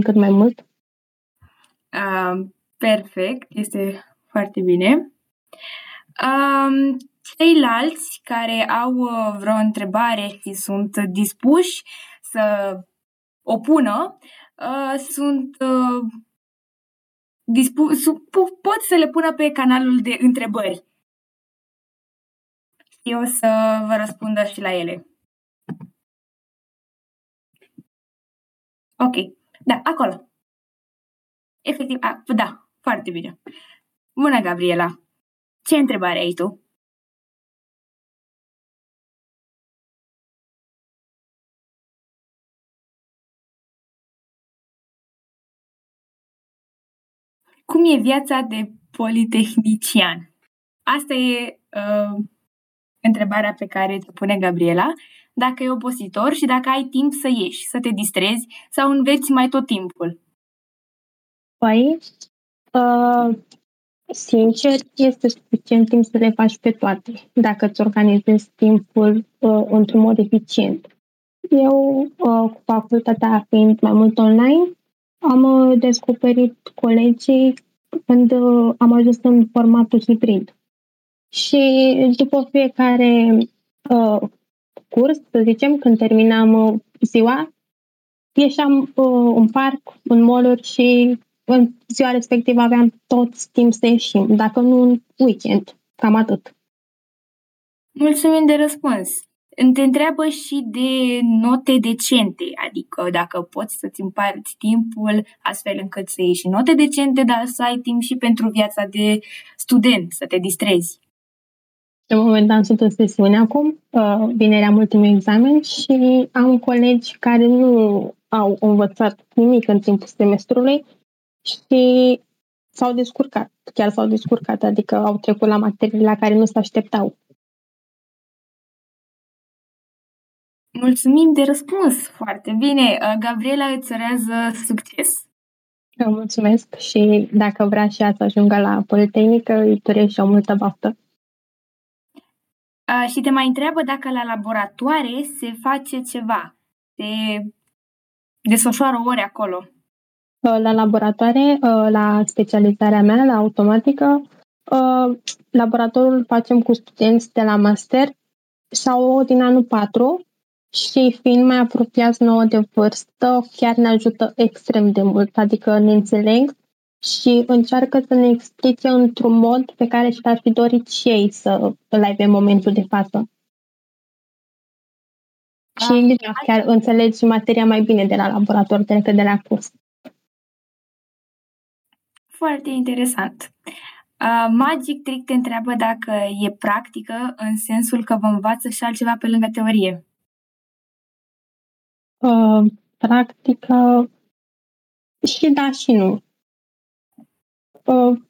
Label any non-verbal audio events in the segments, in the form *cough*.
cât mai mult. Uh, perfect, este foarte bine. Um, ceilalți care au uh, vreo întrebare și sunt dispuși să o pună, uh, sunt uh, dispu- su- pot să le pună pe canalul de întrebări. Eu să vă răspundă și la ele. Ok. Da, acolo. Efectiv, a, da, foarte bine. Bună, Gabriela! Ce întrebare ai tu? Cum e viața de politehnician? Asta e uh, întrebarea pe care te pune Gabriela. Dacă e obositor și dacă ai timp să ieși, să te distrezi sau înveți mai tot timpul? Păi, uh, sincer, este suficient timp să le faci pe toate, dacă îți organizezi timpul uh, într-un mod eficient. Eu, uh, cu facultatea fiind mai mult online, am uh, descoperit colegii când uh, am ajuns în formatul hibrid. Și după fiecare uh, curs, să zicem, când terminam uh, ziua, ieșeam uh, în parc, în mall și în ziua respectivă aveam tot timp să ieșim, dacă nu în weekend, cam atât. Mulțumim de răspuns. Te întreabă și de note decente, adică dacă poți să-ți împarți timpul astfel încât să iei și note decente, dar să ai timp și pentru viața de student, să te distrezi. De momentan sunt în sesiune acum, uh, vineri am ultimul examen și am colegi care nu au învățat nimic în timpul semestrului și s-au descurcat, chiar s-au descurcat, adică au trecut la materii la care nu se așteptau. Mulțumim de răspuns! Foarte bine! Uh, Gabriela îți urează succes! Eu mulțumesc și dacă vrea și ea să ajungă la Politehnică, îi doresc și o multă baftă. Uh, și te mai întreabă dacă la laboratoare se face ceva, se desfășoară ore acolo. Uh, la laboratoare, uh, la specializarea mea, la automatică, uh, laboratorul facem cu studenți de la master sau din anul 4 și fiind mai apropiați nouă de vârstă, chiar ne ajută extrem de mult, adică ne înțeleg și încearcă să ne explice într-un mod pe care și ar fi dorit și ei să îl aibă în momentul de față. Ah, și da, chiar înțelegi materia mai bine de la laborator decât de la curs. Foarte interesant. Uh, Magic Trick te întreabă dacă e practică în sensul că vă învață și altceva pe lângă teorie. Uh, practică și da și nu. Uh,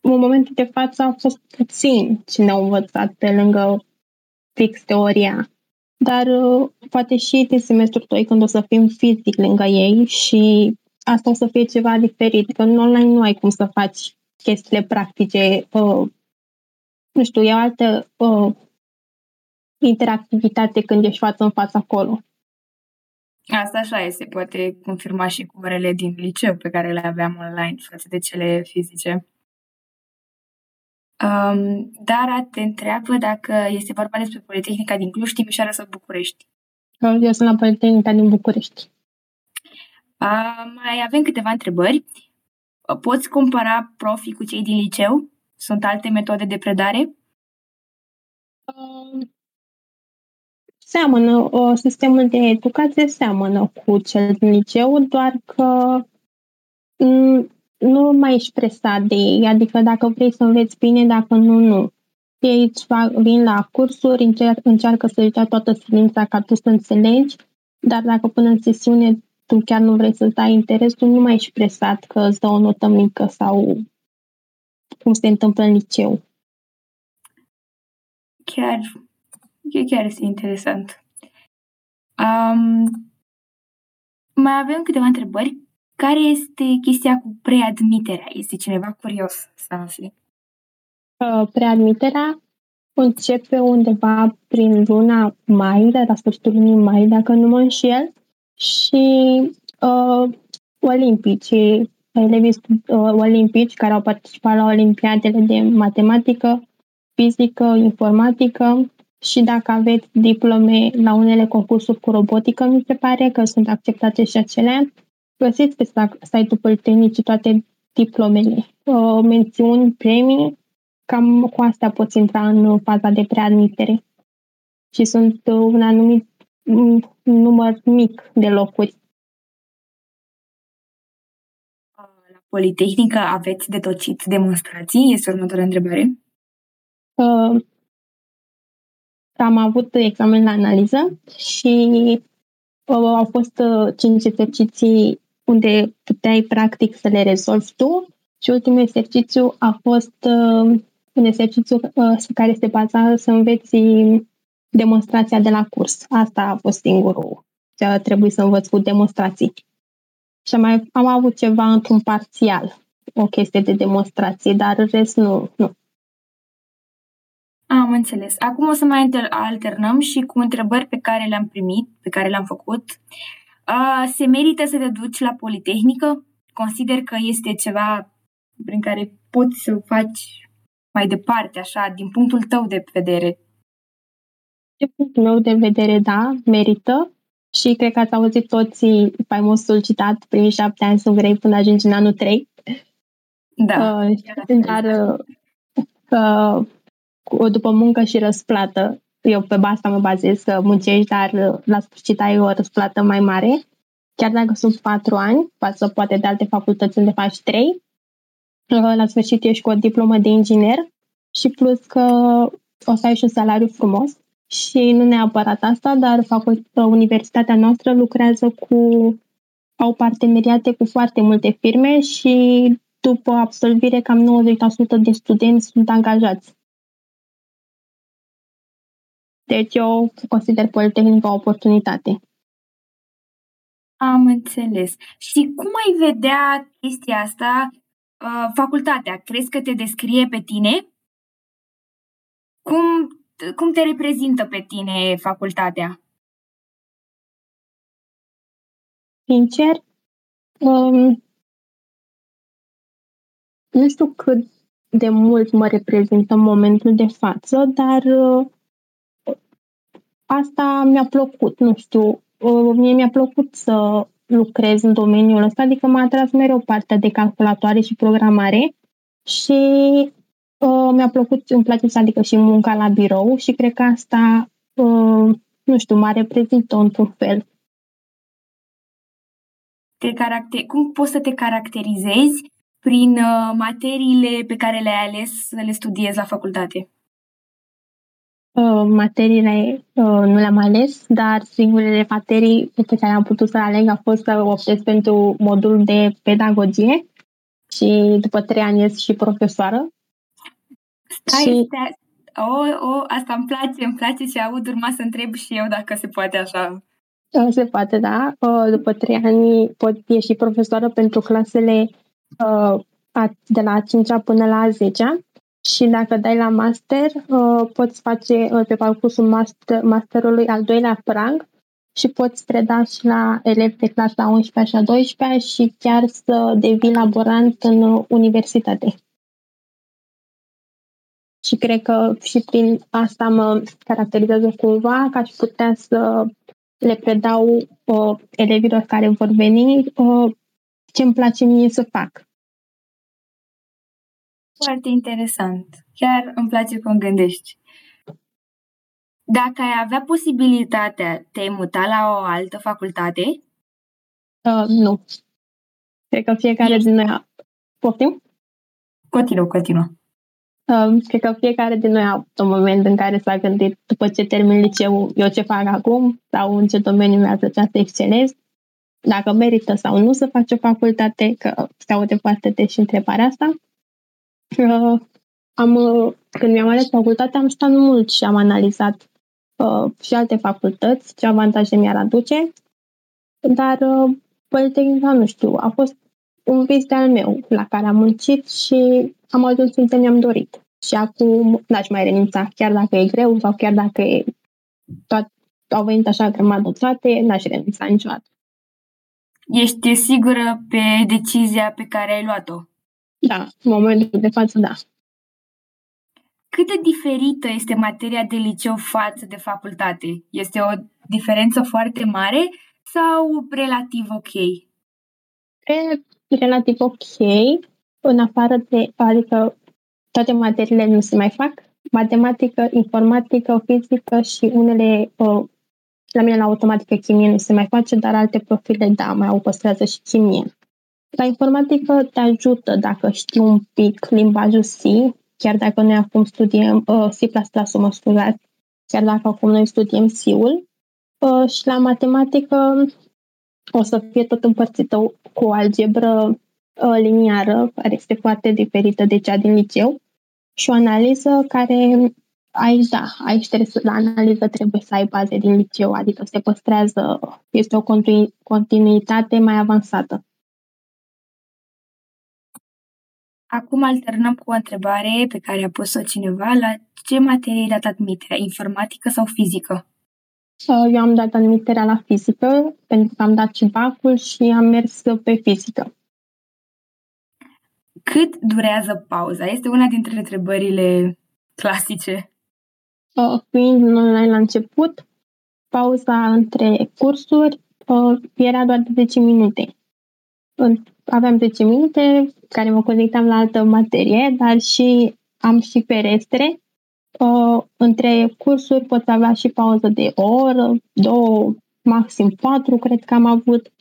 în momentul de față a fost puțin ce ne-au învățat pe lângă fix teoria. Dar uh, poate și din semestrul 2 când o să fim fizic lângă ei și asta o să fie ceva diferit, că în online nu ai cum să faci chestiile practice, uh, nu știu, e o altă uh, interactivitate când ești față în față acolo. Asta așa este, poate confirma și cu orele din liceu pe care le aveam online față de cele fizice. Um, Dara te întreabă dacă este vorba despre Politehnica din Cluj, Timișoara sau București. Eu sunt la Politehnica din București. Uh, mai avem câteva întrebări. Poți compara profii cu cei din liceu? Sunt alte metode de predare? Uh, seamănă, uh, sistemul de educație seamănă cu cel din liceu, doar că mm, nu mai ești presat de ei, adică dacă vrei să înveți bine, dacă nu, nu. Ei îți vin la cursuri, încer- încearcă să-și dea toată silința ca tu să înțelegi, dar dacă până în sesiune tu chiar nu vrei să-ți dai interesul, nu mai ești presat că îți dă o notă mică sau cum se întâmplă în liceu. Chiar, chiar este interesant. Um, mai avem câteva întrebări. Care este chestia cu preadmiterea? Este cineva curios să afle? Uh, preadmiterea începe undeva prin luna mai, de la sfârșitul lunii mai, dacă nu mă înșel, și uh, olimpici, elevii olimpici care au participat la olimpiadele de matematică, fizică, informatică și dacă aveți diplome la unele concursuri cu robotică, mi se pare că sunt acceptate și acelea. Găsiți pe site-ul Politehnicii toate diplomele, mențiuni, premii, cam cu astea poți intra în faza de preadmitere. Și sunt un anumit număr mic de locuri. La Politehnică aveți de tocit demonstrații? Este următoarea întrebare. Uh, am avut examen la analiză și uh, au fost uh, cinci exerciții unde puteai practic să le rezolvi tu și ultimul exercițiu a fost uh, un exercițiu uh, care se baza să înveți demonstrația de la curs. Asta a fost singurul ce a trebuit să învăț cu demonstrații. Și mai am avut ceva într-un parțial, o chestie de demonstrație, dar în rest nu, nu. Am înțeles. Acum o să mai alternăm și cu întrebări pe care le-am primit, pe care le-am făcut. Se merită să te duci la Politehnică? Consider că este ceva prin care poți să faci mai departe, așa, din punctul tău de vedere? Din punctul meu de vedere, da, merită. Și cred că ați auzit toți faimosul citat, primii șapte ani sunt grei până ajungi în anul trei. Da. Uh, dar uh, uh, după muncă și răsplată, eu pe asta mă bazez, că muncești, dar uh, la sfârșit ai o răsplată mai mare. Chiar dacă sunt patru ani, față poate de alte facultăți unde faci trei, la sfârșit ești cu o diplomă de inginer și plus că o să ai și un salariu frumos și nu neapărat asta, dar facultatea, universitatea noastră lucrează cu au parteneriate cu foarte multe firme și după absolvire cam 90% de studenți sunt angajați. Deci eu consider Politehnica o oportunitate. Am înțeles. Și cum ai vedea chestia asta Uh, facultatea, crezi că te descrie pe tine? Cum, cum te reprezintă pe tine facultatea? Sincer, um, nu știu cât de mult mă reprezintă în momentul de față, dar uh, asta mi-a plăcut, nu știu, uh, mie mi-a plăcut să lucrez în domeniul ăsta, adică m-a atras mereu partea de calculatoare și programare și uh, mi-a plăcut, îmi place să adică și munca la birou și cred că asta, uh, nu știu, mă reprezintă într-un fel. Te caracter- cum poți să te caracterizezi prin uh, materiile pe care le-ai ales să le studiezi la facultate? Uh, materiile uh, nu le-am ales, dar singurele materii pe care am putut să le aleg a fost să optez pentru modul de pedagogie și după trei ani ies și profesoară. Stai, și... stai. O, o, asta îmi place, îmi place și aud, urma să întreb și eu dacă se poate așa. Uh, se poate, da. După trei ani pot ieși profesoară pentru clasele de la 5 până la 10 și dacă dai la master, uh, poți face uh, pe parcursul master, masterului al doilea prang și poți preda și la elevi de clasa 11 și a 12 și chiar să devii laborant în universitate. Și cred că și prin asta mă caracterizează cumva că aș putea să le predau uh, elevilor care vor veni uh, ce îmi place mie să fac. Foarte interesant. Chiar îmi place cum gândești. Dacă ai avea posibilitatea, te-ai muta la o altă facultate? Uh, nu. Cred că fiecare din noi a... Poftim? Continuă, continuă. Uh, cred că fiecare din noi a avut un moment în care s-a gândit după ce termin liceu, eu ce fac acum sau în ce domeniu mi-ar plăcea să excelez, dacă merită sau nu să faci o facultate, că se aude foarte des și întrebarea asta. Uh, am, uh, când mi-am ales facultatea, am stat mult și am analizat uh, și alte facultăți, ce avantaje mi-ar aduce, dar uh, Politehnica, nu știu, a fost un vis de al meu la care am muncit și am ajuns unde mi-am dorit. Și acum n-aș mai renunța, chiar dacă e greu sau chiar dacă e toat, au venit așa grămadă toate, n-aș renunța niciodată. Ești sigură pe decizia pe care ai luat-o? Da, în momentul de față, da. Cât de diferită este materia de liceu față de facultate? Este o diferență foarte mare sau relativ ok? E relativ ok, în afară de, adică toate materiile nu se mai fac, matematică, informatică, fizică și unele, uh, la mine la automatică chimie nu se mai face, dar alte profile, da, mai au păstrează și chimie. La informatică te ajută dacă știi un pic limbajul C, chiar dacă noi acum studiem uh, C++, mă scuzați, chiar dacă acum noi studiem C-ul. Uh, și la matematică o să fie tot împărțită cu o algebră uh, liniară, care este foarte diferită de cea din liceu, și o analiză care aici, da, aici trebuie să, la analiză trebuie să ai baze din liceu, adică se păstrează, este o continuitate mai avansată. Acum alternăm cu o întrebare pe care a pus-o cineva. La ce materie ai dat admiterea? Informatică sau fizică? Eu am dat admiterea la fizică, pentru că am dat și bacul și am mers pe fizică. Cât durează pauza? Este una dintre întrebările clasice. Fiind online la început, pauza între cursuri era doar de 10 minute. Aveam 10 minute care mă conectam la altă materie, dar și am și perestre. Între cursuri pot avea și pauză de o oră, două, maxim patru, cred că am avut,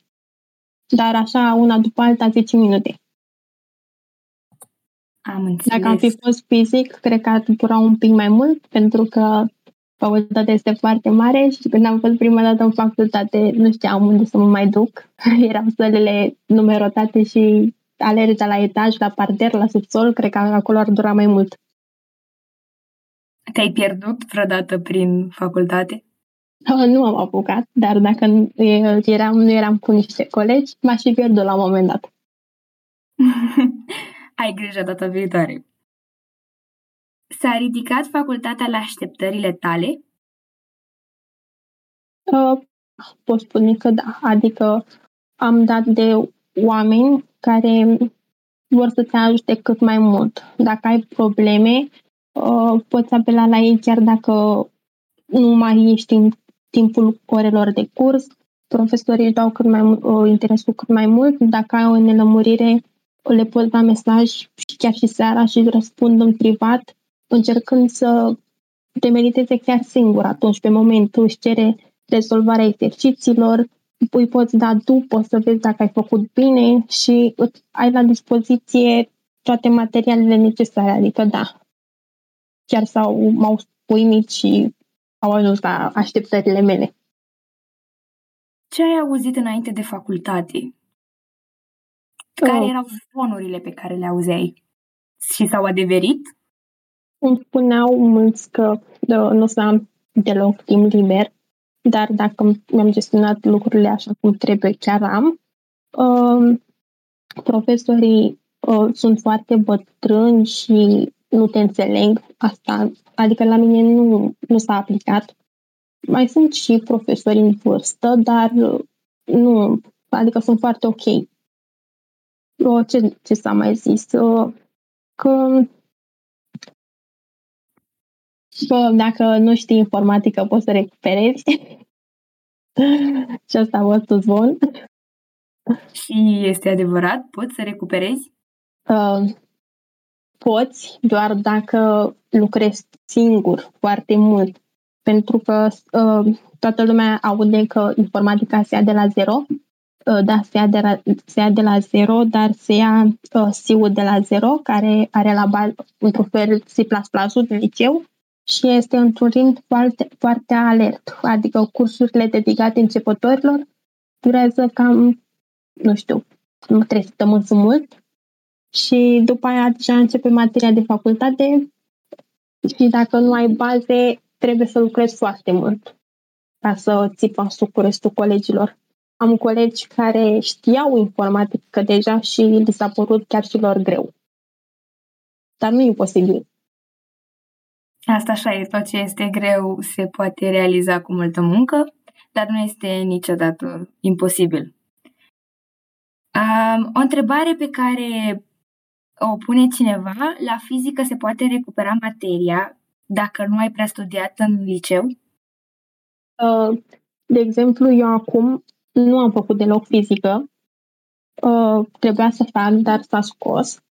dar așa una după alta 10 minute. Am înțeles. Dacă am fi fost fizic, cred că ar dura un pic mai mult, pentru că facultatea este foarte mare și când am fost prima dată în facultate, nu știam unde să mă mai duc. *laughs* Erau sălile numerotate și alergi de la etaj, la parter, la subsol, cred că acolo ar dura mai mult. Te-ai pierdut vreodată prin facultate? Nu am apucat, dar dacă eram, nu eram cu niște colegi, m-aș fi pierdut la un moment dat. *laughs* Ai grijă data viitoare. S-a ridicat facultatea la așteptările tale? Uh, pot spune că da, adică am dat de oameni care vor să te ajute cât mai mult. Dacă ai probleme, uh, poți apela la ei chiar dacă nu mai ești în timpul orelor de curs. Profesorii își dau cât mai, uh, interesul cât mai mult. Dacă ai o nelămurire, le pot da mesaj și chiar și seara și răspund în privat, încercând să te mediteze chiar singur atunci, pe moment, tu își cere rezolvarea exercițiilor, îi poți da după să vezi dacă ai făcut bine și ai la dispoziție toate materialele necesare, adică da, chiar s-au, m-au uimit și au ajuns la așteptările mele. Ce ai auzit înainte de facultate? Care erau zvonurile pe care le auzeai? Și s-au adeverit? Îmi spuneau mulți că nu o să am deloc timp liber, dar dacă mi-am gestionat lucrurile așa cum trebuie, chiar am. Uh, profesorii uh, sunt foarte bătrâni și nu te înțeleg asta, adică la mine nu, nu s-a aplicat. Mai sunt și profesori în vârstă, dar nu, adică sunt foarte ok o, ce, ce s-a mai zis? O, că Bă, dacă nu știi informatică, poți să recuperezi. *laughs* și asta a fost un zvon. Și este adevărat? Poți să recuperezi? Uh, poți, doar dacă lucrezi singur foarte mult. Pentru că uh, toată lumea aude că informatica se ia de la zero Uh, da, se ia de la, se ia de la zero, dar se ia uh, SIU de la zero, care are la bază, într-un fel, C++-ul de liceu și este într-un ritm foarte, foarte alert, adică cursurile dedicate începătorilor durează cam, nu știu, trei săptămâni sunt mult și după aia deja începe materia de facultate și dacă nu ai baze, trebuie să lucrezi foarte mult ca să ții pasul cu restul colegilor. Am colegi care știau informatică deja și li s-a părut chiar și lor greu. Dar nu e posibil. Asta așa e, tot ce este greu se poate realiza cu multă muncă, dar nu este niciodată imposibil. Um, o întrebare pe care o pune cineva, la fizică se poate recupera materia dacă nu ai prea studiat în liceu? Uh, de exemplu, eu acum nu am făcut deloc fizică. Uh, trebuia să fac, dar s-a scos.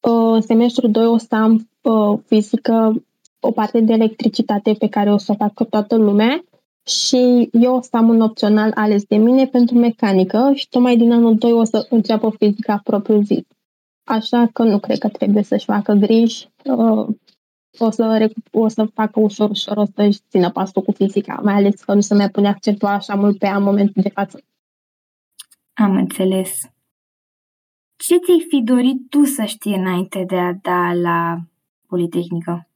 Uh, semestrul 2 o să am uh, fizică, o parte de electricitate pe care o să o facă toată lumea și eu o să am un opțional ales de mine pentru mecanică și tocmai din anul 2 o să înceapă fizica propriu zis. Așa că nu cred că trebuie să-și facă griji. Uh, o să, o să facă ușor, ușor, o să-și țină pasul cu fizica, mai ales că nu se mai pune accentul așa mult pe ea în momentul de față. Am înțeles. Ce ți-ai fi dorit tu să știi înainte de a da la Politehnică?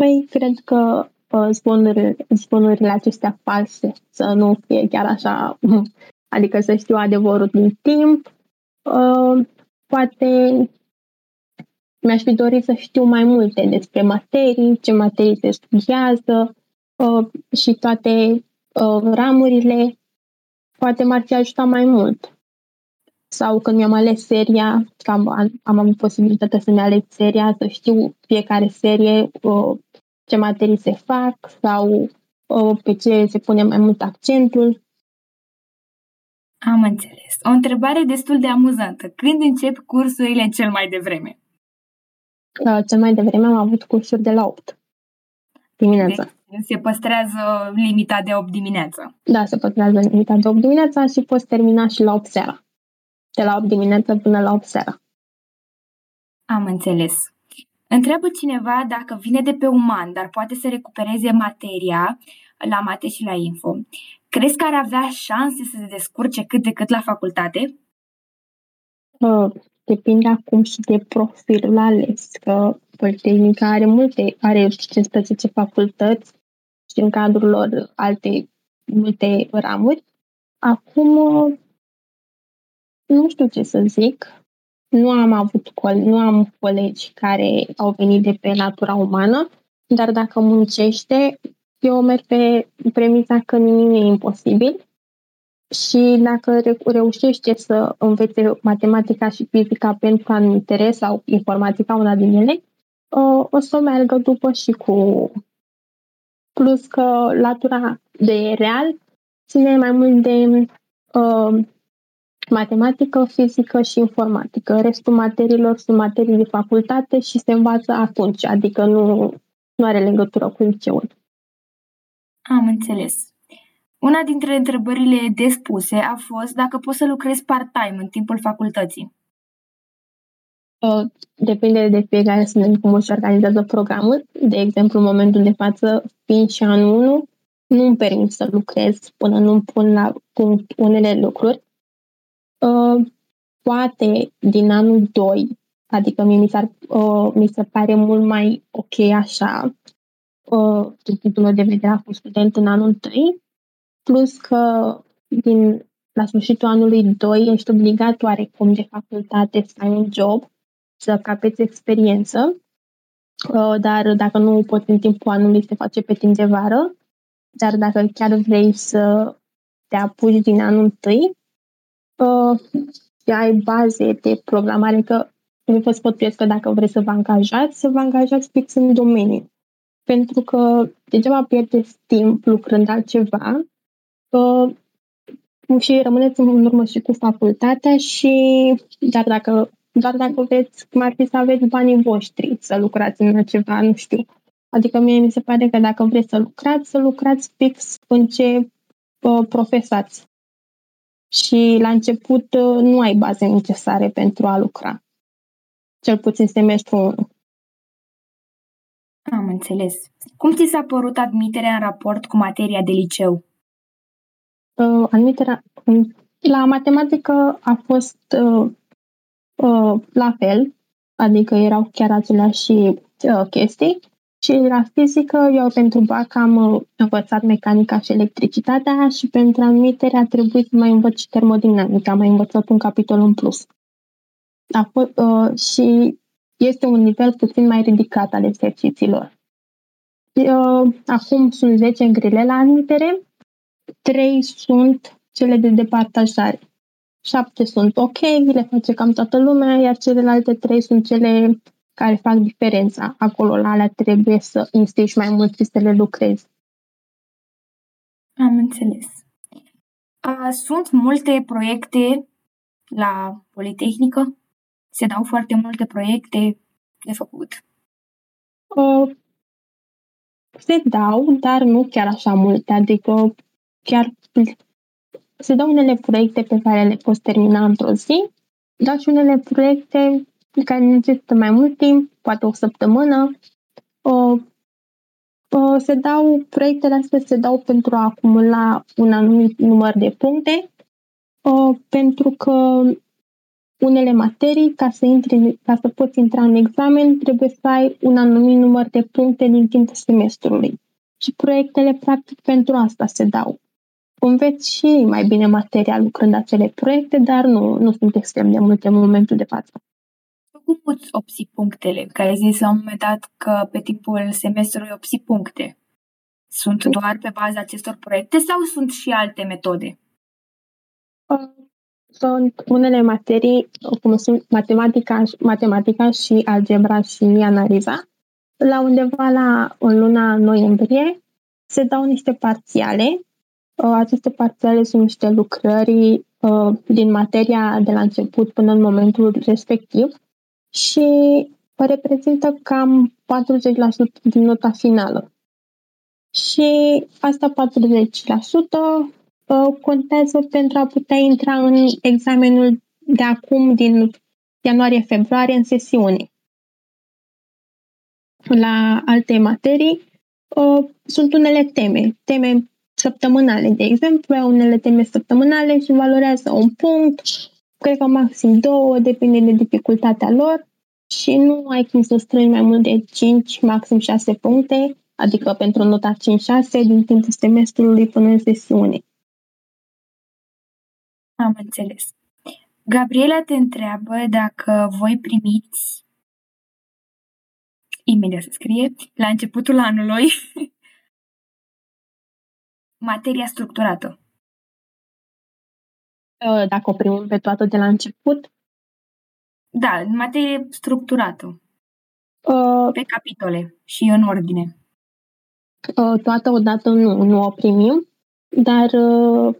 Păi, cred că uh, zbonurile, zbonurile acestea false să nu fie chiar așa, *laughs* adică să știu adevărul din timp. Uh, poate mi-aș fi dorit să știu mai multe despre materii, ce materii se studiază uh, și toate uh, ramurile. Poate m-ar fi ajutat mai mult. Sau când mi-am ales seria, că am, am avut posibilitatea să-mi aleg seria, să știu fiecare serie uh, ce materii se fac sau uh, pe ce se pune mai mult accentul. Am înțeles. O întrebare destul de amuzantă. Când încep cursurile cel mai devreme? Uh, cel mai devreme am avut cursuri de la 8 dimineața. Deci se păstrează limita de 8 dimineața. Da, se păstrează limita de 8 dimineața și poți termina și la 8 seara. De la 8 dimineața până la 8 seara. Am înțeles. Întreabă cineva dacă vine de pe uman, dar poate să recupereze materia la mate și la info. Crezi că ar avea șanse să se descurce cât de cât la facultate? Uh, depinde acum și de profilul ales, că Politehnica are multe, are 15 facultăți și în cadrul lor alte multe ramuri. Acum nu știu ce să zic. Nu am avut col- nu am colegi care au venit de pe natura umană, dar dacă muncește, eu merg pe premisa că nimic nu e imposibil și dacă reușește să învețe matematica și fizica pentru un interes sau informatica, una din ele, o să meargă după și cu plus că latura de real ține mai mult de uh, matematică, fizică și informatică. Restul materiilor sunt materii de facultate și se învață atunci, adică nu, nu are legătură cu liceul. Am înțeles. Una dintre întrebările despuse a fost dacă poți să lucrezi part-time în timpul facultății. Uh, depinde de fiecare student cum își organizează programul. De exemplu, în momentul de față, fiind și anul 1, nu îmi permit să lucrez până nu pun la punct unele lucruri. Uh, poate din anul 2, adică mie mi, s-ar, uh, mi se pare mult mai ok așa, uh, din punctul meu de vedere, a fost student în anul 3, plus că din, la sfârșitul anului 2 ești obligat oarecum de facultate să ai un job, să capeți experiență, uh, dar dacă nu poți în timpul anului, se face pe timp de vară, dar dacă chiar vrei să te apuci din anul 1, uh, ai baze de programare, că nu vă sfătuiesc că dacă vreți să vă angajați, să vă angajați fix în domeniu. Pentru că degeaba pierdeți timp lucrând altceva uh, și rămâneți în urmă și cu facultatea și dar dacă, doar dacă vreți, cum ar fi să aveți banii voștri să lucrați în ceva, nu știu. Adică mie mi se pare că dacă vreți să lucrați, să lucrați fix în ce uh, profesați. Și la început uh, nu ai baze necesare pentru a lucra. Cel puțin semestru 1. Am înțeles. Cum ți s-a părut admiterea în raport cu materia de liceu? uh, admiterea la matematică a fost uh, uh, la fel, adică erau chiar aceleași uh, chestii. Și la fizică, eu pentru BAC am uh, învățat mecanica și electricitatea și pentru admitere a trebuit să mai învăț și termodinamica, am mai învățat un capitol în plus. A fost, uh, și este un nivel puțin mai ridicat al exercițiilor. Uh, acum sunt 10 grile la admitere trei sunt cele de departajare. Șapte sunt ok, le face cam toată lumea, iar celelalte trei sunt cele care fac diferența. Acolo la alea trebuie să instiși mai mult și să le lucrezi. Am înțeles. Sunt multe proiecte la Politehnică? Se dau foarte multe proiecte de făcut? Uh, se dau, dar nu chiar așa multe. Adică chiar se dau unele proiecte pe care le poți termina într-o zi, dar și unele proiecte care necesită mai mult timp, poate o săptămână. Uh, uh, se dau, proiectele astea se dau pentru a acumula un anumit număr de puncte, uh, pentru că unele materii, ca să, intri, ca să poți intra în examen, trebuie să ai un anumit număr de puncte din timpul semestrului. Și proiectele, practic, pentru asta se dau. Înveți și mai bine materia lucrând acele proiecte, dar nu, nu sunt extrem de multe în momentul de față. Cum poți obții punctele? Că ai zis la un moment dat că pe timpul semestrului obții puncte. Sunt doar pe baza acestor proiecte sau sunt și alte metode? Sunt unele materii, cum sunt matematica, matematica și algebra și analiza. La undeva la în luna noiembrie se dau niște parțiale. Uh, aceste parțiale sunt niște lucrări uh, din materia de la început până în momentul respectiv și reprezintă cam 40% din nota finală. Și asta 40% contează pentru a putea intra în examenul de acum, din ianuarie-februarie, în sesiune. La alte materii sunt unele teme, teme săptămânale, de exemplu, unele teme săptămânale și valorează un punct, cred că maxim două, depinde de dificultatea lor și nu ai cum să strângi mai mult de 5, maxim 6 puncte, adică pentru nota 5-6 din timpul semestrului până în sesiune. Am înțeles. Gabriela te întreabă dacă voi primiți imediat se scrie, la începutul anului, *laughs* materia structurată. Ă, dacă o primim pe toată de la început? Da, materie structurată. Uh, pe capitole și în ordine. Uh, toată odată nu, nu o primim, dar uh,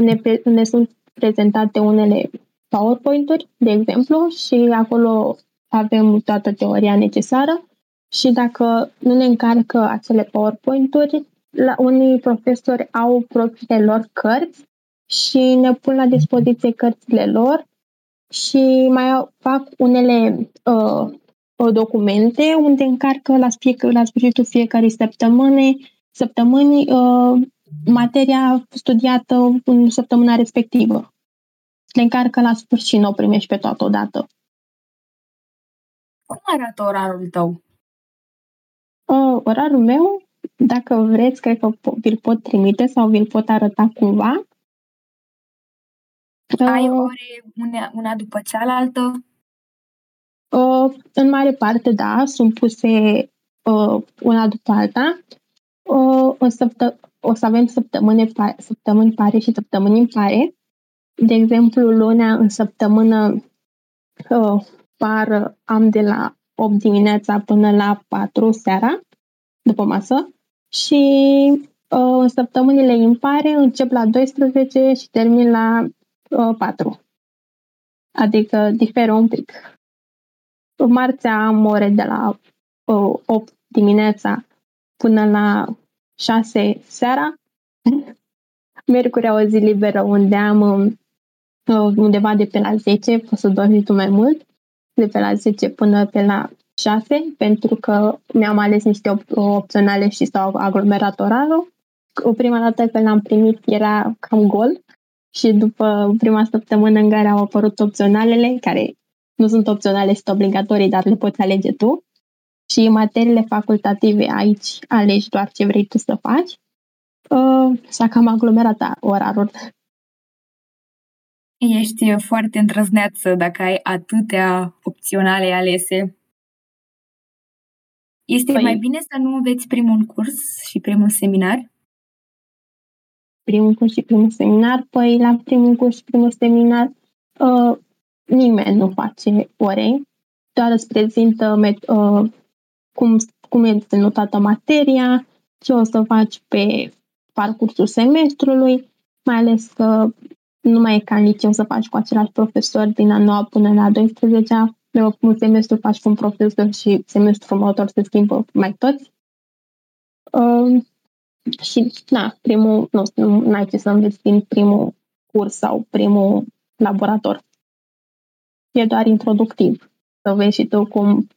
ne, ne sunt prezentate unele PowerPoint-uri, de exemplu, și acolo avem toată teoria necesară și dacă nu ne încarcă acele PowerPoint-uri, la unii profesori au propriile lor cărți și ne pun la dispoziție cărțile lor și mai fac unele uh, documente unde încarcă la, fiecare, la sfârșitul fiecare săptămâni, săptămâni uh, materia studiată în săptămâna respectivă. Le încarcă la sfârșit, nu o primești pe toată odată. Cum arată orarul tău? Uh, orarul meu, dacă vreți, cred că vi-l pot trimite sau vi-l pot arăta cumva. Ai ore una, una după cealaltă? Uh, în mare parte, da, sunt puse uh, una după alta. Uh, în săptă- o să avem săptămâni, săptămâni pare și săptămâni impare. De exemplu, lunea în săptămână uh, par am de la 8 dimineața până la 4 seara, după masă, și uh, în săptămânile impare încep la 12 și termin la uh, 4. Adică diferă un pic. Marțea am ore de la uh, 8 dimineața până la 6 seara. *laughs* Miercurea o zi liberă unde am uh, undeva de pe la 10, poți să dormi tu mai mult, de pe la 10 până pe la 6, pentru că mi-am ales niște op- opționale și s-au aglomerat orarul. O prima dată când l-am primit era cam gol și după prima săptămână în care au apărut opționalele, care nu sunt opționale, sunt obligatorii, dar le poți alege tu, și materiile facultative aici alegi doar ce vrei tu să faci. Uh, s-a cam aglomerat orarul. Ești foarte îndrăzneață dacă ai atâtea opționale alese. Este păi... mai bine să nu înveți primul curs și primul seminar? Primul curs și primul seminar, păi la primul curs și primul seminar uh, nimeni nu face ore, doar îți prezintă met- uh, cum, cum este notată materia, ce o să faci pe parcursul semestrului, mai ales că nu mai e ca în liceu să faci cu același profesor din a 9 până la 12 un semestru faci cu un profesor și semestrul următor se schimbă mai toți. Uh, și, na, primul, nu, nu ai ce să înveți din primul curs sau primul laborator. E doar introductiv. Să vezi și tu cum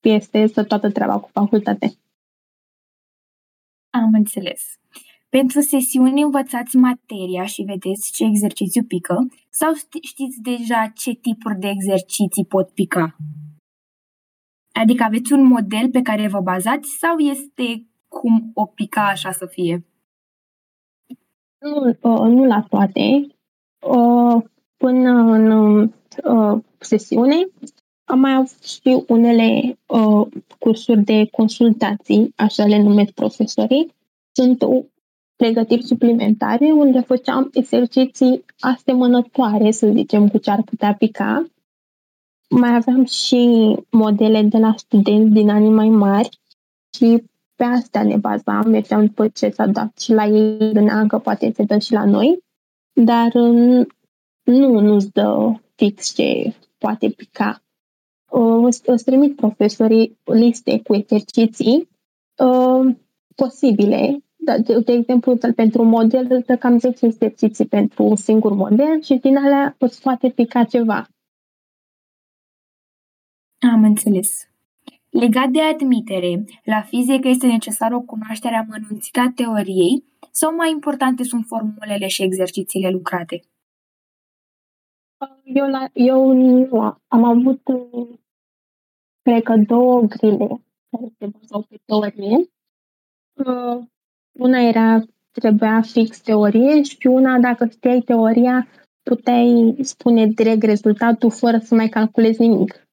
este să toată treaba cu facultate. Am înțeles. Pentru sesiuni învățați materia și vedeți ce exercițiu pică sau știți deja ce tipuri de exerciții pot pica? Adică aveți un model pe care vă bazați sau este cum o pica așa să fie? Nu, uh, nu la toate. Uh, până în uh, sesiune am mai avut și unele uh, cursuri de consultații, așa le numesc profesorii. Sunt pregătiri suplimentare unde făceam exerciții asemănătoare, să zicem, cu ce ar putea pica. Mai aveam și modele de la studenți din anii mai mari și pe astea ne bazam, mergeam după ce s-a dat și la ei, gândeam că poate se dă și la noi, dar nu, nu-ți dă fix ce poate pica. Îți trimit profesorii liste cu exerciții uh, posibile da, de, de exemplu, pentru un model îți dă cam 10 exerciții pentru un singur model și din alea îți poate pica ceva. Am înțeles. Legat de admitere, la fizică este necesară o cunoaștere amănunțită a teoriei sau mai importante sunt formulele și exercițiile lucrate? Eu, la, eu nu am avut, cred că, două grile care se bazau pe teorie. Uh, una era, trebuia fix teorie și una, dacă știai teoria, puteai spune direct rezultatul fără să mai calculezi nimic.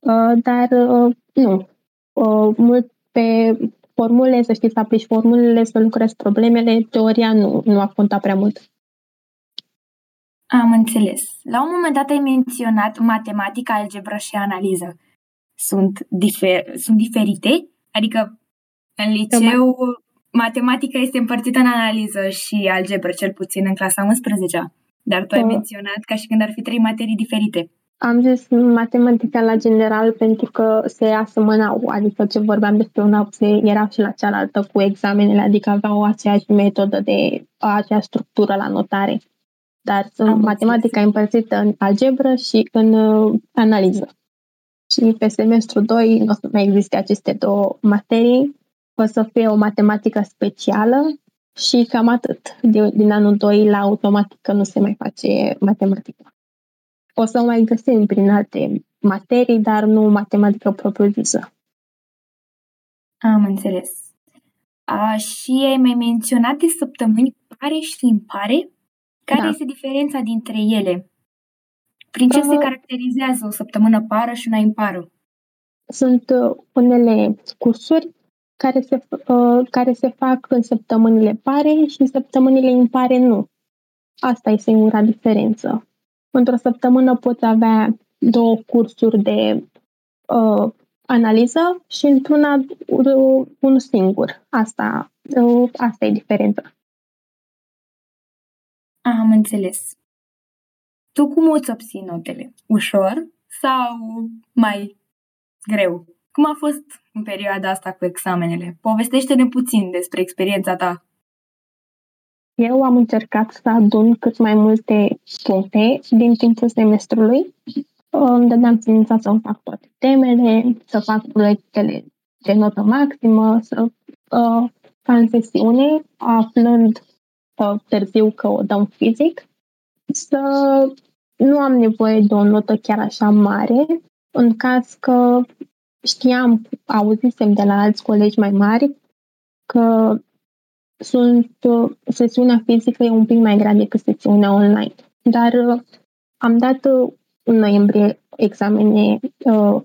Uh, dar uh, nu. Uh, mult pe formule, să știți să aplici formulele, să lucrezi problemele, teoria nu, nu a contat prea mult. Am înțeles. La un moment dat ai menționat matematica, algebră și analiză. Sunt, difer- sunt diferite? Adică în liceu matematica este împărțită în analiză și algebră, cel puțin în clasa 11 dar tu ai menționat ca și când ar fi trei materii diferite. Am zis matematica la general pentru că se asemănau, adică ce vorbeam despre una se era și la cealaltă cu examenele, adică aveau aceeași metodă de aceeași structură la notare. Dar Am matematica e împărțită în algebră și în uh, analiză. Și pe semestru 2 nu o să mai existe aceste două materii, o să fie o matematică specială și cam atât. Din anul 2 la automatică nu se mai face matematică. O să o mai găsim prin alte materii, dar nu matematică propriu-zisă. Am înțeles. A, și ai mai menționat de săptămâni pare și impare? Care da. este diferența dintre ele? Prin ce uh, se caracterizează o săptămână pară și una impară? Sunt uh, unele cursuri care se, uh, care se fac în săptămânile pare și în săptămânile impare nu. Asta e singura diferență. Într-o săptămână poți avea două cursuri de uh, analiză și într-una uh, unul singur. Asta, uh, asta e diferența. Am înțeles. Tu cum îți obții notele? Ușor sau mai greu? Cum a fost în perioada asta cu examenele? Povestește-ne puțin despre experiența ta. Eu am încercat să adun cât mai multe puncte din timpul semestrului. Îmi dădeam silința să fac toate temele, să fac proiectele de notă maximă, să uh, ca în sesiune, aflând uh, târziu că o dăm fizic, să nu am nevoie de o notă chiar așa mare, în caz că știam, auzisem de la alți colegi mai mari că sunt, sesiunea fizică e un pic mai grea decât sesiunea online. Dar uh, am dat uh, în noiembrie examene uh,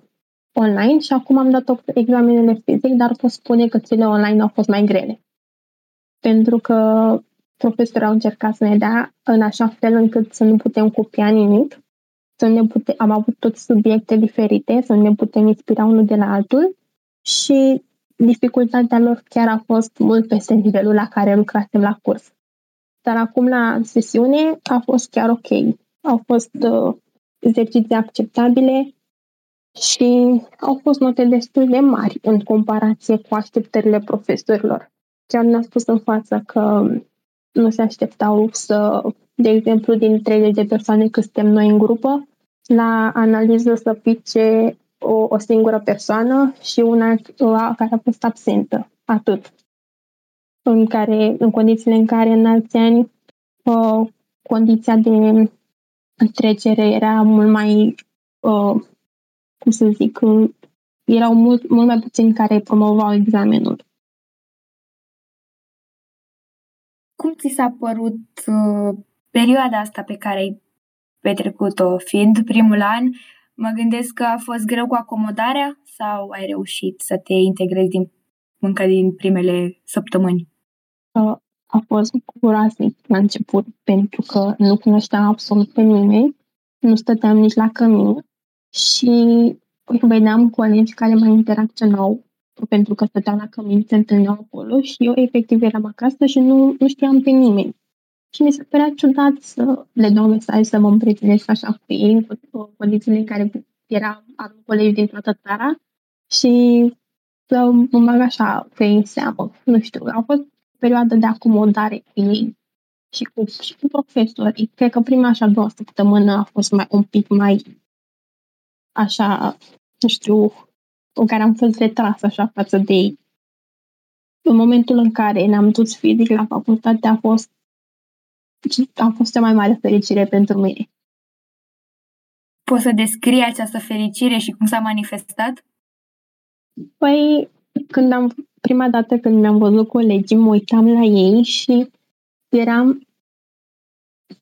online și acum am dat examenele fizic, dar pot spune că cele online au fost mai grele. pentru că profesorii au încercat să ne dea în așa fel încât să nu putem copia nimic, să ne putem, am avut tot subiecte diferite, să ne putem inspira unul de la altul și dificultatea lor chiar a fost mult peste nivelul la care lucrasem la curs. Dar acum la sesiune a fost chiar ok. Au fost uh, exerciții acceptabile și au fost note destul de mari în comparație cu așteptările profesorilor. Chiar ne-a spus în față că nu se așteptau să, de exemplu, din 30 de persoane că suntem noi în grupă, la analiză să pice o, o singură persoană și una care a fost absentă. Atât. În, care, în condițiile în care în alți ani uh, condiția de trecere era mult mai, uh, cum să zic, erau mult, mult mai puțini care promovau examenul. Cum ți s-a părut uh, perioada asta pe care ai petrecut-o? Fiind primul an, mă gândesc că a fost greu cu acomodarea sau ai reușit să te integrezi din, încă din primele săptămâni? Uh, a fost groaznic la început pentru că nu cunoșteam absolut pe nimeni, nu stăteam nici la cămin și vedeam colegi care mai interacționau pentru că stăteau la cămin, se întâlneau acolo și eu efectiv eram acasă și nu, nu știam pe nimeni. Și mi se părea ciudat să le dau mesaj să mă împrietenesc așa cu ei în condițiile în care era, am colegi din toată țara și să mă bag așa pe în seamă. Nu știu, a fost o perioadă de acomodare cu ei și cu, și cu profesorii. Cred că prima așa două săptămână a fost mai, un pic mai așa, nu știu, în care am fost retras așa față de ei. În momentul în care ne-am dus fizic la facultate a fost a fost cea mai mare fericire pentru mine. Poți să descrii această fericire și cum s-a manifestat? Păi, când am, prima dată când mi-am văzut colegii, mă uitam la ei și eram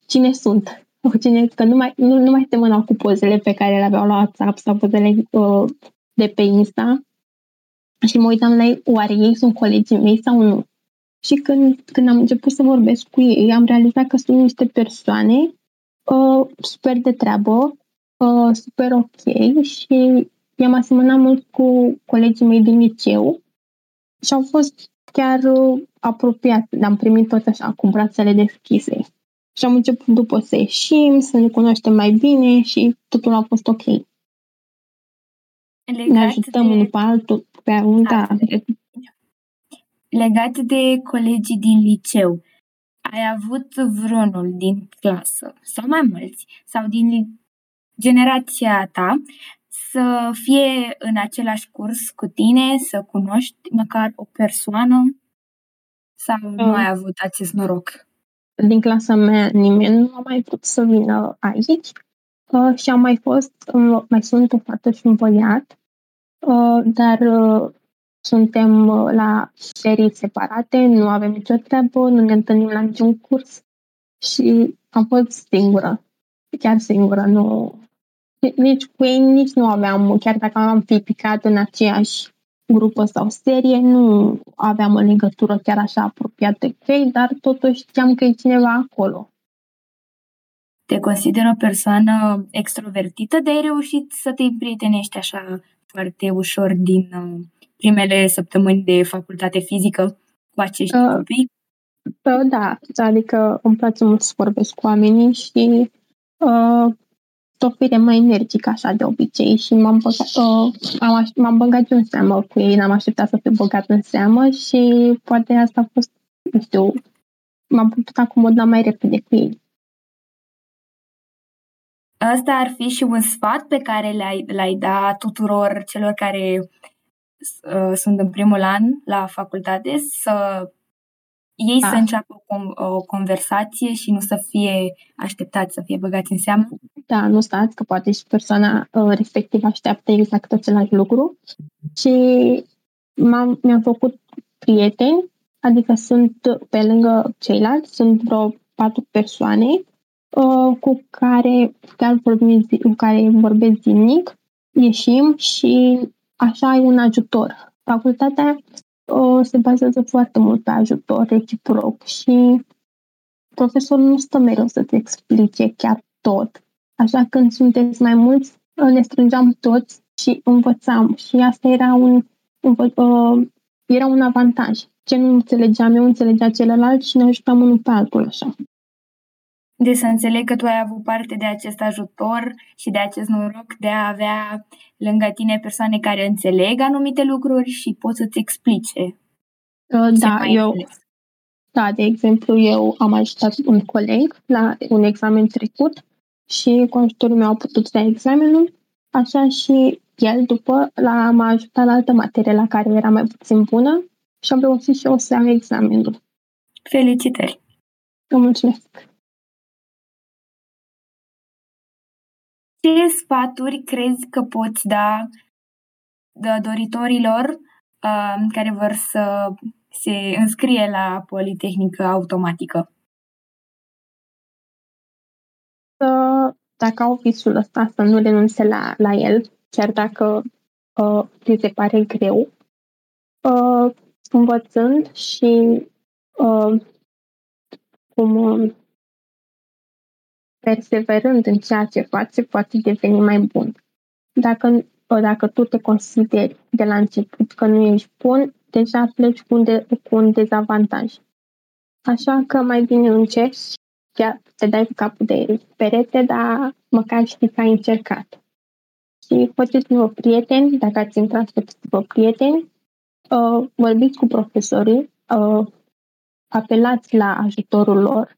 cine sunt. Cine, că nu mai, nu, nu mai semănau cu pozele pe care le aveau la WhatsApp sau pozele uh, de pe Insta și mă uitam la ei, oare ei sunt colegii mei sau nu? Și când, când am început să vorbesc cu ei, am realizat că sunt niște persoane uh, super de treabă, uh, super ok și i-am asemănat mult cu colegii mei din liceu și au fost chiar uh, apropiați. Am primit tot așa cu brațele deschise. Și am început după să ieșim, să ne cunoaștem mai bine și totul a fost ok. Legat ne ajutăm de... unul pe altul, pe un da. Legat de colegii din liceu, ai avut vreunul din clasă sau mai mulți sau din generația ta să fie în același curs cu tine, să cunoști măcar o persoană sau uh. nu ai avut acest noroc? Din clasa mea nimeni nu a mai putut să vină aici uh, și am mai fost, uh, mai sunt o fată și un băiat Uh, dar uh, suntem uh, la serii separate, nu avem nicio treabă, nu ne întâlnim la niciun curs și am fost singură, chiar singură, nu, nici cu ei nici nu aveam, chiar dacă am fi picat în aceeași grupă sau serie, nu aveam o legătură chiar așa apropiată cu ei, dar totuși știam că e cineva acolo. Te consider o persoană extrovertită, de ai reușit să te prietenești așa foarte ușor din uh, primele săptămâni de facultate fizică cu acești uh, copii? Uh, da, adică îmi place mult să vorbesc cu oamenii și uh, o fire mai energică așa de obicei și m-am băgat, uh, am, m-am băgat în seamă cu ei, n-am așteptat să fiu băgat în seamă și poate asta a fost, nu știu, m-am putut acomoda mai repede cu ei. Asta ar fi și un sfat pe care l-ai, l-ai da tuturor celor care uh, sunt în primul an la facultate să ei da. să înceapă o, o conversație și nu să fie așteptați să fie băgați în seamă? Da, nu stați, că poate și persoana uh, respectivă așteaptă exact același lucru. Și m-am, mi-am făcut prieteni, adică sunt pe lângă ceilalți, sunt vreo patru persoane Uh, cu care chiar vorbim, cu care vorbesc zilnic, ieșim și așa ai un ajutor. Facultatea uh, se bazează foarte mult pe ajutor reciproc și profesorul nu stă mereu să-ți explice chiar tot. Așa când sunteți mai mulți, ne strângeam toți și învățam. Și asta era un, uh, era un avantaj. Ce nu înțelegeam, eu înțelegea celălalt și ne ajutam unul pe altul așa. De să înțeleg că tu ai avut parte de acest ajutor și de acest noroc de a avea lângă tine persoane care înțeleg anumite lucruri și pot să-ți explice. Uh, da, eu, înțeles. da, de exemplu, eu am ajutat un coleg la un examen trecut și cu ajutorul meu a putut da examenul, așa și el după l-a m-a ajutat la altă materie la care era mai puțin bună și am reușit și eu să am examenul. Felicitări! Vă mulțumesc! Ce sfaturi crezi că poți da doritorilor uh, care vor să se înscrie la Politehnică Automatică? Să, dacă au visul ăsta, să nu renunțe la, la el, chiar dacă uh, li se pare greu, uh, învățând și uh, cum uh, perseverând în ceea ce faci, poate deveni mai bun. Dacă, dacă tu te consideri de la început că nu ești bun, deja pleci cu un, de, cu un dezavantaj. Așa că mai bine încerci, chiar te dai cu capul de perete, dar măcar știi că ai încercat. Și faceți-vă prieteni, dacă ați intrat, faceți-vă prieteni, uh, vorbiți cu profesorii, uh, apelați la ajutorul lor,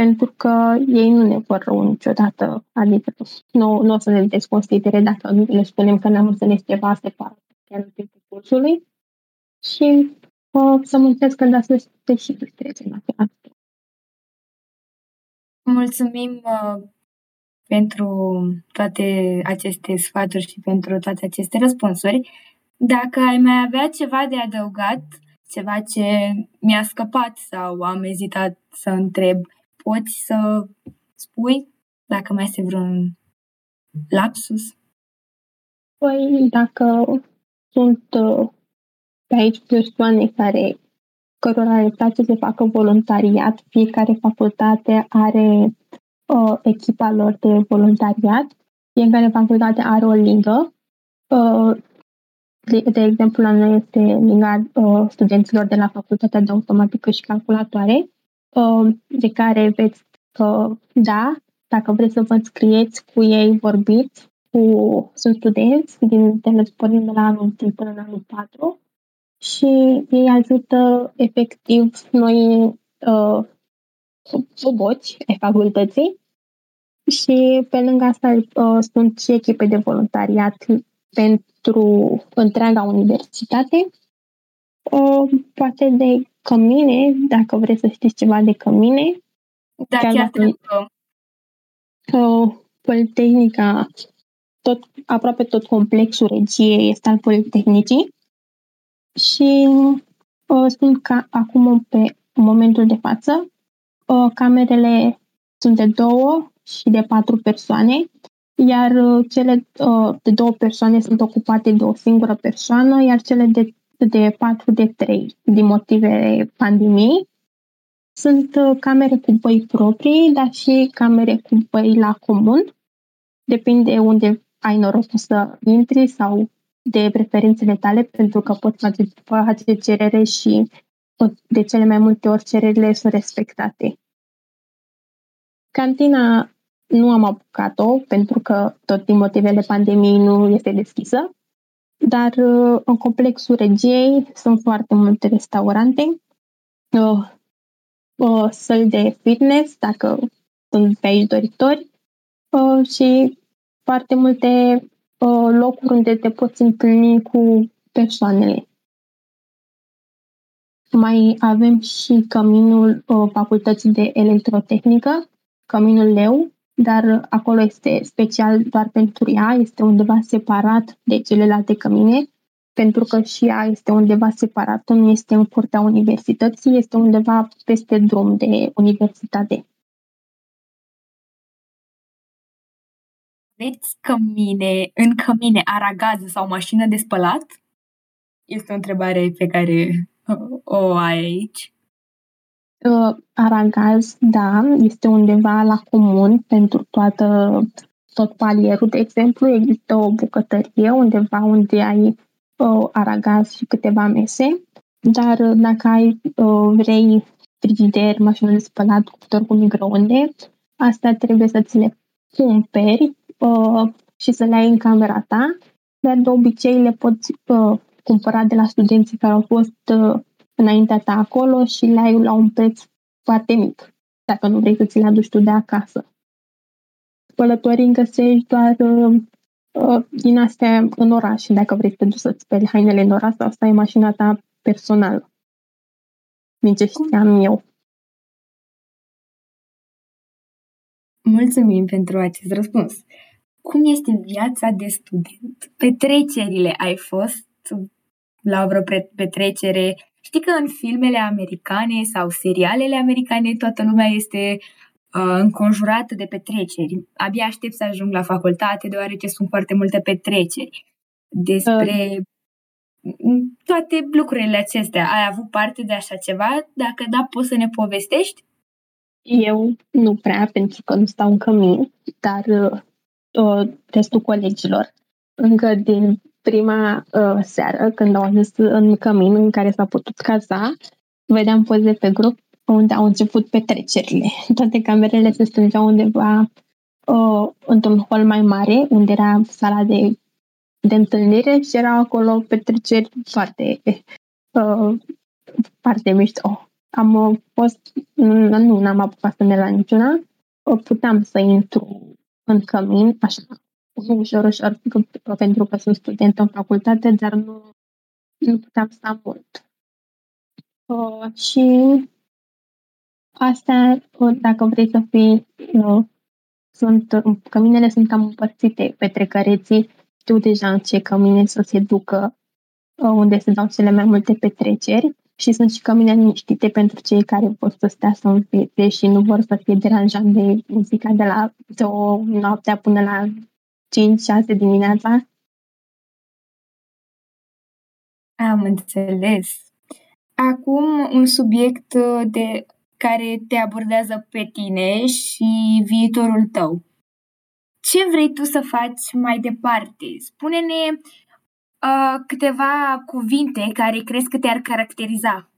pentru că ei nu ne vor rău niciodată, adică nu, nu o să ne desconsidere dacă le spunem că ne-am înțeles ceva separat chiar în timpul cursului și uh, să muncească, dar să se și frustreze în același Mulțumim uh, pentru toate aceste sfaturi și pentru toate aceste răspunsuri. Dacă ai mai avea ceva de adăugat, ceva ce mi-a scăpat sau am ezitat să întreb, poți să spui dacă mai este vreun lapsus? Păi, dacă sunt uh, pe aici persoane care cărora le place să facă voluntariat, fiecare facultate are uh, echipa lor de voluntariat, fiecare facultate are o ligă. Uh, de, de exemplu, la noi este liga uh, studenților de la Facultatea de Automatică și Calculatoare Uh, de care veți uh, da, dacă vreți să vă înscrieți cu ei, vorbiți cu sunt studenți din pornind de la anul 1 până în anul 4 și ei ajută efectiv noi uh, suboci ai facultății și pe lângă asta uh, sunt și echipe de voluntariat pentru întreaga universitate. Uh, poate de cămine, dacă vreți să știți ceva de cămine. Da, chiar, chiar dacă, uh, Politehnica, tot, aproape tot complexul regiei este al Politehnicii și uh, sunt ca acum pe momentul de față. Uh, camerele sunt de două și de patru persoane, iar uh, cele uh, de două persoane sunt ocupate de o singură persoană, iar cele de de 4 de 3 din motive pandemiei. Sunt uh, camere cu băi proprii, dar și camere cu băi la comun. Depinde unde ai norocul să intri sau de preferințele tale, pentru că poți face, face cerere și de cele mai multe ori cererile sunt respectate. Cantina nu am apucat-o pentru că tot din motivele pandemiei nu este deschisă, dar uh, în complexul regiei sunt foarte multe restaurante, uh, uh, săli de fitness, dacă sunt pe aici doritori, uh, și foarte multe uh, locuri unde te poți întâlni cu persoanele. Mai avem și căminul uh, Facultății de Electrotehnică, căminul Leu, dar acolo este special doar pentru ea, este undeva separat de celelalte cămine, pentru că și ea este undeva separată, nu este în curtea universității, este undeva peste drum de universitate. Aveți cămine, în cămine, aragază sau mașină de spălat? Este o întrebare pe care o ai aici. Uh, Aragaz, da, este undeva la comun pentru toată, tot palierul. De exemplu, există o bucătărie undeva unde ai uh, aragaz și câteva mese, dar uh, dacă ai, uh, vrei frigider, mașină de spălat, cuptor cu microunde, asta trebuie să ți le cumperi uh, și să le ai în camera ta, dar de obicei le poți uh, cumpăra de la studenții care au fost uh, înaintea ta acolo și le ai la un preț foarte mic, dacă nu vrei să ți le aduci tu de acasă. Spălătorii găsești doar uh, uh, din astea în oraș, dacă vrei să te duci să-ți speli hainele în oraș sau să ai mașina ta personală. Din ce știam eu. Mulțumim pentru acest răspuns. Cum este viața de student? Petrecerile ai fost la vreo petrecere? Știi că în filmele americane sau serialele americane toată lumea este uh, înconjurată de petreceri. Abia aștept să ajung la facultate deoarece sunt foarte multe petreceri despre uh. toate lucrurile acestea. Ai avut parte de așa ceva? Dacă da, poți să ne povestești? Eu nu prea, pentru că nu stau în cămin, dar uh, testul colegilor încă din prima uh, seară, când au ajuns în cămin în care s-a putut caza, vedeam poze pe grup unde au început petrecerile. *laughs* Toate camerele se strângeau undeva uh, într-un hol mai mare, unde era sala de, de întâlnire și erau acolo petreceri foarte, uh, foarte mișto. Am uh, fost, nu, nu n-am apucat să ne la niciuna, uh, puteam să intru în cămin, așa, ușor, ușor, pentru că sunt student în facultate, dar nu, nu puteam sta mult. Uh, și asta, uh, dacă vrei să fii, uh, sunt, uh, căminele sunt cam împărțite, petrecăreții știu deja în ce cămine să se ducă, uh, unde se dau cele mai multe petreceri și sunt și cămine liniștite pentru cei care vor să stea să învețe și nu vor să fie deranjat de muzica de la două noaptea până la 5-6 dimineața. Am înțeles. Acum un subiect uh, de care te abordează pe tine și viitorul tău. Ce vrei tu să faci mai departe? Spune-ne uh, câteva cuvinte care crezi că te-ar caracteriza.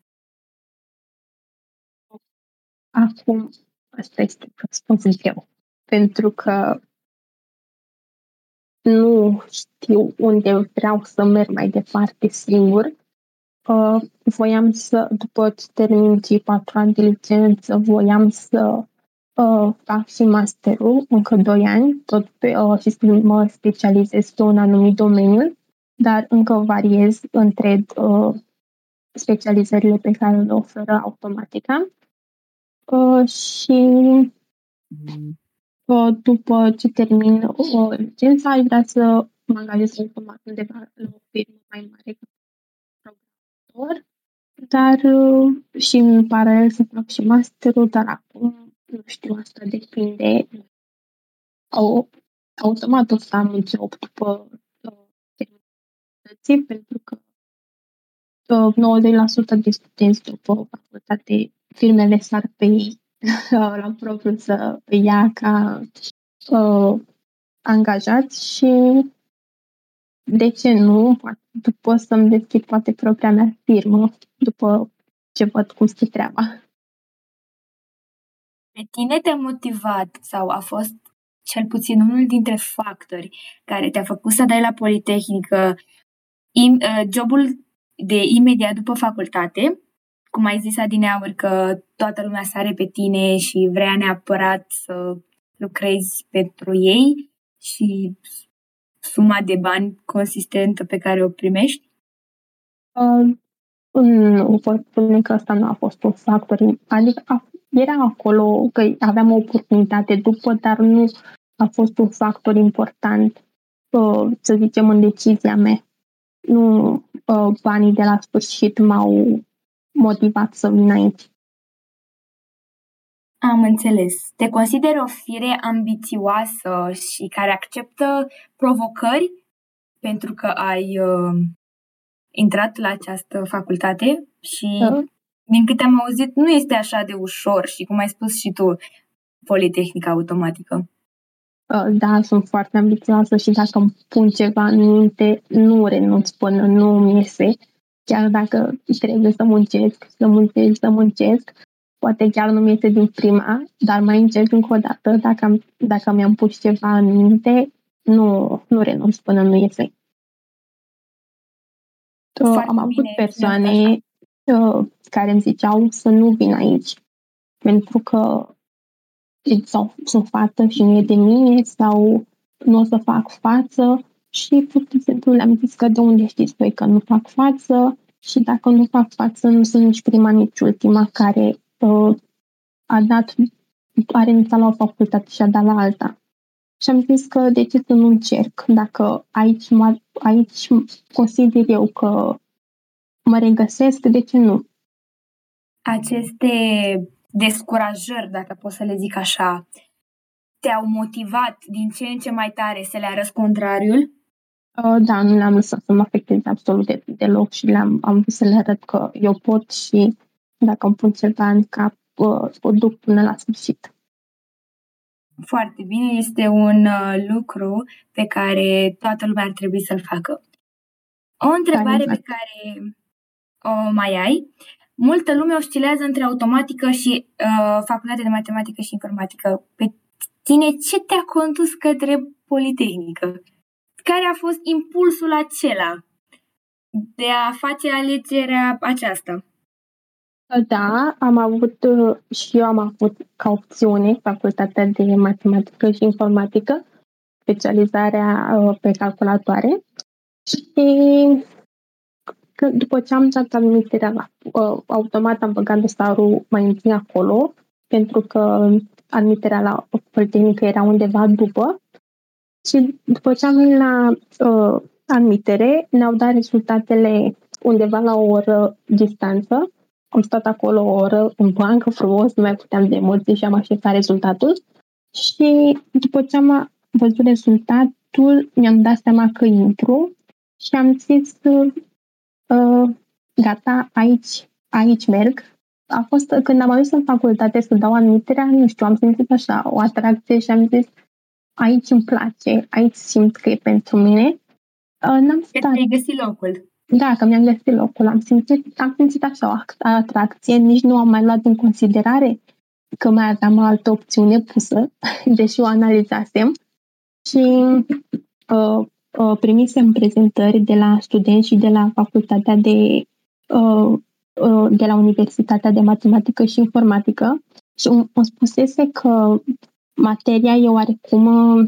Acum, asta este răspunsul eu. Pentru că nu știu unde vreau să merg mai departe singur. Uh, voiam să, după ce termin cei patru ani de licență, voiam să uh, fac și masterul, încă doi ani, tot pe, uh, și să mă specializez pe un anumit domeniu, dar încă variez între uh, specializările pe care le oferă automatica. Uh, și după ce termin o licență, aș vrea să mă angajez automat undeva la o firmă mai mare ca programator, dar și în paralel să fac și masterul, dar acum nu știu, asta depinde. Au, automat o să am un job după terminății, pentru că 90% de studenți după facultate, firmele sar pe ei *laughs* la propriu să ia ca uh, angajat și de ce nu, după să-mi deschid poate propria mea firmă, după ce văd cum stă treaba. Pe tine te-a motivat sau a fost cel puțin unul dintre factori care te-a făcut să dai la Politehnică uh, jobul de imediat după facultate cum ai zis adineauri, că toată lumea sare pe tine și vrea neapărat să lucrezi pentru ei și suma de bani consistentă pe care o primești? Uh, nu pot spune că asta nu a fost un factor. Adică a, era acolo că aveam o oportunitate după, dar nu a fost un factor important, uh, să zicem, în decizia mea. Nu uh, banii de la sfârșit m-au motivat să vin aici. Am înțeles. Te consideri o fire ambițioasă și care acceptă provocări pentru că ai uh, intrat la această facultate și, da. din câte am auzit, nu este așa de ușor și, cum ai spus și tu, Politehnica Automatică. Uh, da, sunt foarte ambițioasă și dacă îmi pun ceva în minte, nu renunț până nu mi iese. Chiar dacă trebuie să muncesc, să muncesc, să muncesc, poate chiar nu mi iese din prima, dar mai încerc încă o dată. Dacă, am, dacă mi-am pus ceva în minte, nu, nu renunț până nu iese. Uh, am avut bine, persoane uh, care îmi ziceau să nu vin aici, pentru că sau sunt fată și nu e de mine sau nu o să fac față și pur și simplu le-am zis că de unde știți voi că nu fac față și dacă nu fac față nu sunt nici prima, nici ultima care uh, a dat, are inițial la o facultate și a dat la alta. Și am zis că de ce să nu încerc? Dacă aici, mă, aici consider eu că mă regăsesc, de ce nu? Aceste descurajări, dacă pot să le zic așa, te-au motivat din ce în ce mai tare să le arăți contrariul? Uh, da, nu le-am lăsat să mă afecteze absolut de, deloc și le-am am vrut să le arăt că eu pot și dacă îmi pun ceva în cap, uh, o duc până la sfârșit. Foarte bine, este un uh, lucru pe care toată lumea ar trebui să-l facă. O întrebare da, exact. pe care o mai ai multă lume oscilează între automatică și uh, facultatea de matematică și informatică. Pe tine ce te-a condus către Politehnică? Care a fost impulsul acela de a face alegerea aceasta? Da, am avut uh, și eu am avut ca opțiune facultatea de matematică și informatică, specializarea uh, pe calculatoare și că după ce am dat admiterea la, uh, automat am băgat dosarul mai întâi acolo, pentru că admiterea la Politehnică era undeva după. Și după ce am venit la uh, admitere, ne-au dat rezultatele undeva la o oră distanță. Am stat acolo o oră în bancă frumos, nu mai puteam de emoții și am așteptat rezultatul. Și după ce am văzut rezultatul, mi-am dat seama că intru și am zis uh, gata, aici, aici merg. A fost când am ajuns în facultate să dau admiterea, nu știu, am simțit așa o atracție și am zis aici îmi place, aici simt că e pentru mine. Uh, n-am stat. Că găsit locul. Da, că mi-am găsit locul. Am simțit, am simțit așa o atracție, nici nu am mai luat în considerare că mai aveam o altă opțiune pusă, *laughs* deși o analizasem. Și uh, uh, primisem prezentări de la studenți și de la facultatea de, uh, uh, de la Universitatea de Matematică și Informatică și îmi spusese că materia e oarecum uh,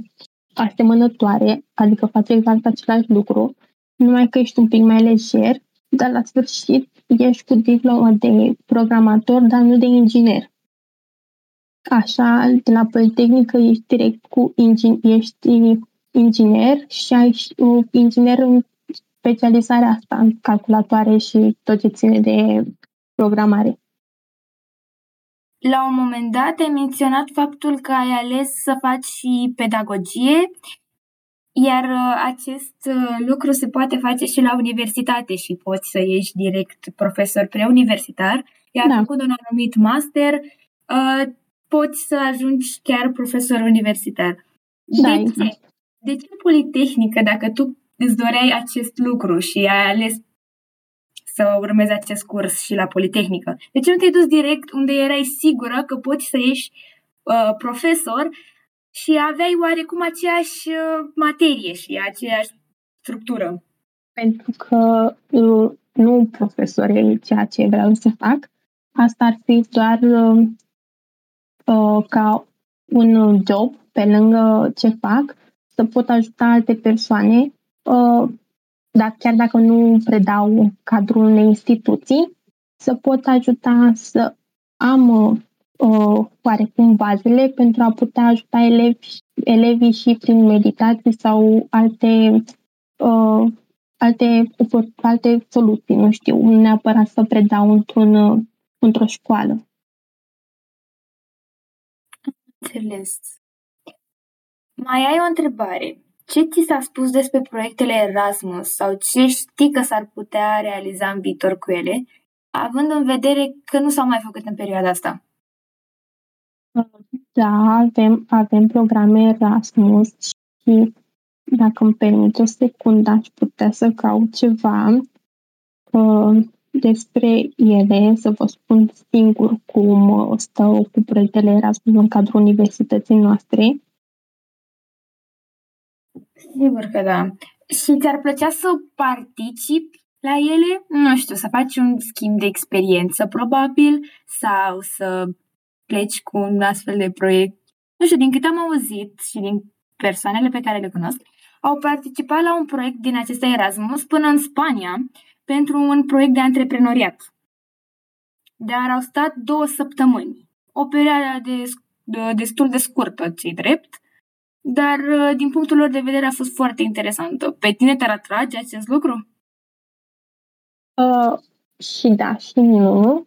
asemănătoare, adică face exact același lucru, numai că ești un pic mai lejer, dar la sfârșit ești cu diplomă de programator, dar nu de inginer. Așa, de la Politehnică ești direct cu ingin- ești inginer și ai uh, inginer în specializarea asta în calculatoare și tot ce ține de programare. La un moment dat ai menționat faptul că ai ales să faci și pedagogie, iar uh, acest uh, lucru se poate face și la universitate și poți să ieși direct profesor preuniversitar, iar da. făcut un anumit master, poți să ajungi chiar profesor universitar. Da, de ce? Exact. De ce Politehnică, dacă tu îți doreai acest lucru și ai ales să urmezi acest curs și la Politehnică? De ce nu te-ai dus direct unde erai sigură că poți să ieși uh, profesor și aveai oarecum aceeași uh, materie și aceeași structură? Pentru că uh, nu profesor e ceea ce vreau să fac. Asta ar fi doar uh, uh, ca un job pe lângă ce fac să pot ajuta alte persoane, uh, dar chiar dacă nu predau în cadrul unei instituții, să pot ajuta să am uh, oarecum bazele pentru a putea ajuta elevi, elevii și prin meditații sau alte, uh, alte, alte soluții, nu știu, nu neapărat să predau într-un, într-o școală. Înțeles. Mai ai o întrebare. Ce ți s-a spus despre proiectele Erasmus sau ce știi că s-ar putea realiza în viitor cu ele, având în vedere că nu s-au mai făcut în perioada asta? Da, avem, avem programe Erasmus și dacă îmi permit o secundă, aș putea să caut ceva uh, despre ele, să vă spun singur cum uh, stau cu proiectele Erasmus în cadrul universității noastre. Sigur că da. Și ți-ar plăcea să participi la ele? Nu știu, să faci un schimb de experiență, probabil, sau să pleci cu un astfel de proiect. Nu știu, din câte am auzit și din persoanele pe care le cunosc, au participat la un proiect din acesta Erasmus până în Spania pentru un proiect de antreprenoriat. Dar au stat două săptămâni. O perioadă de, de, destul de scurtă, ți drept, dar din punctul lor de vedere a fost foarte interesantă. Pe tine te-ar atrage acest lucru? Uh, și da, și nu.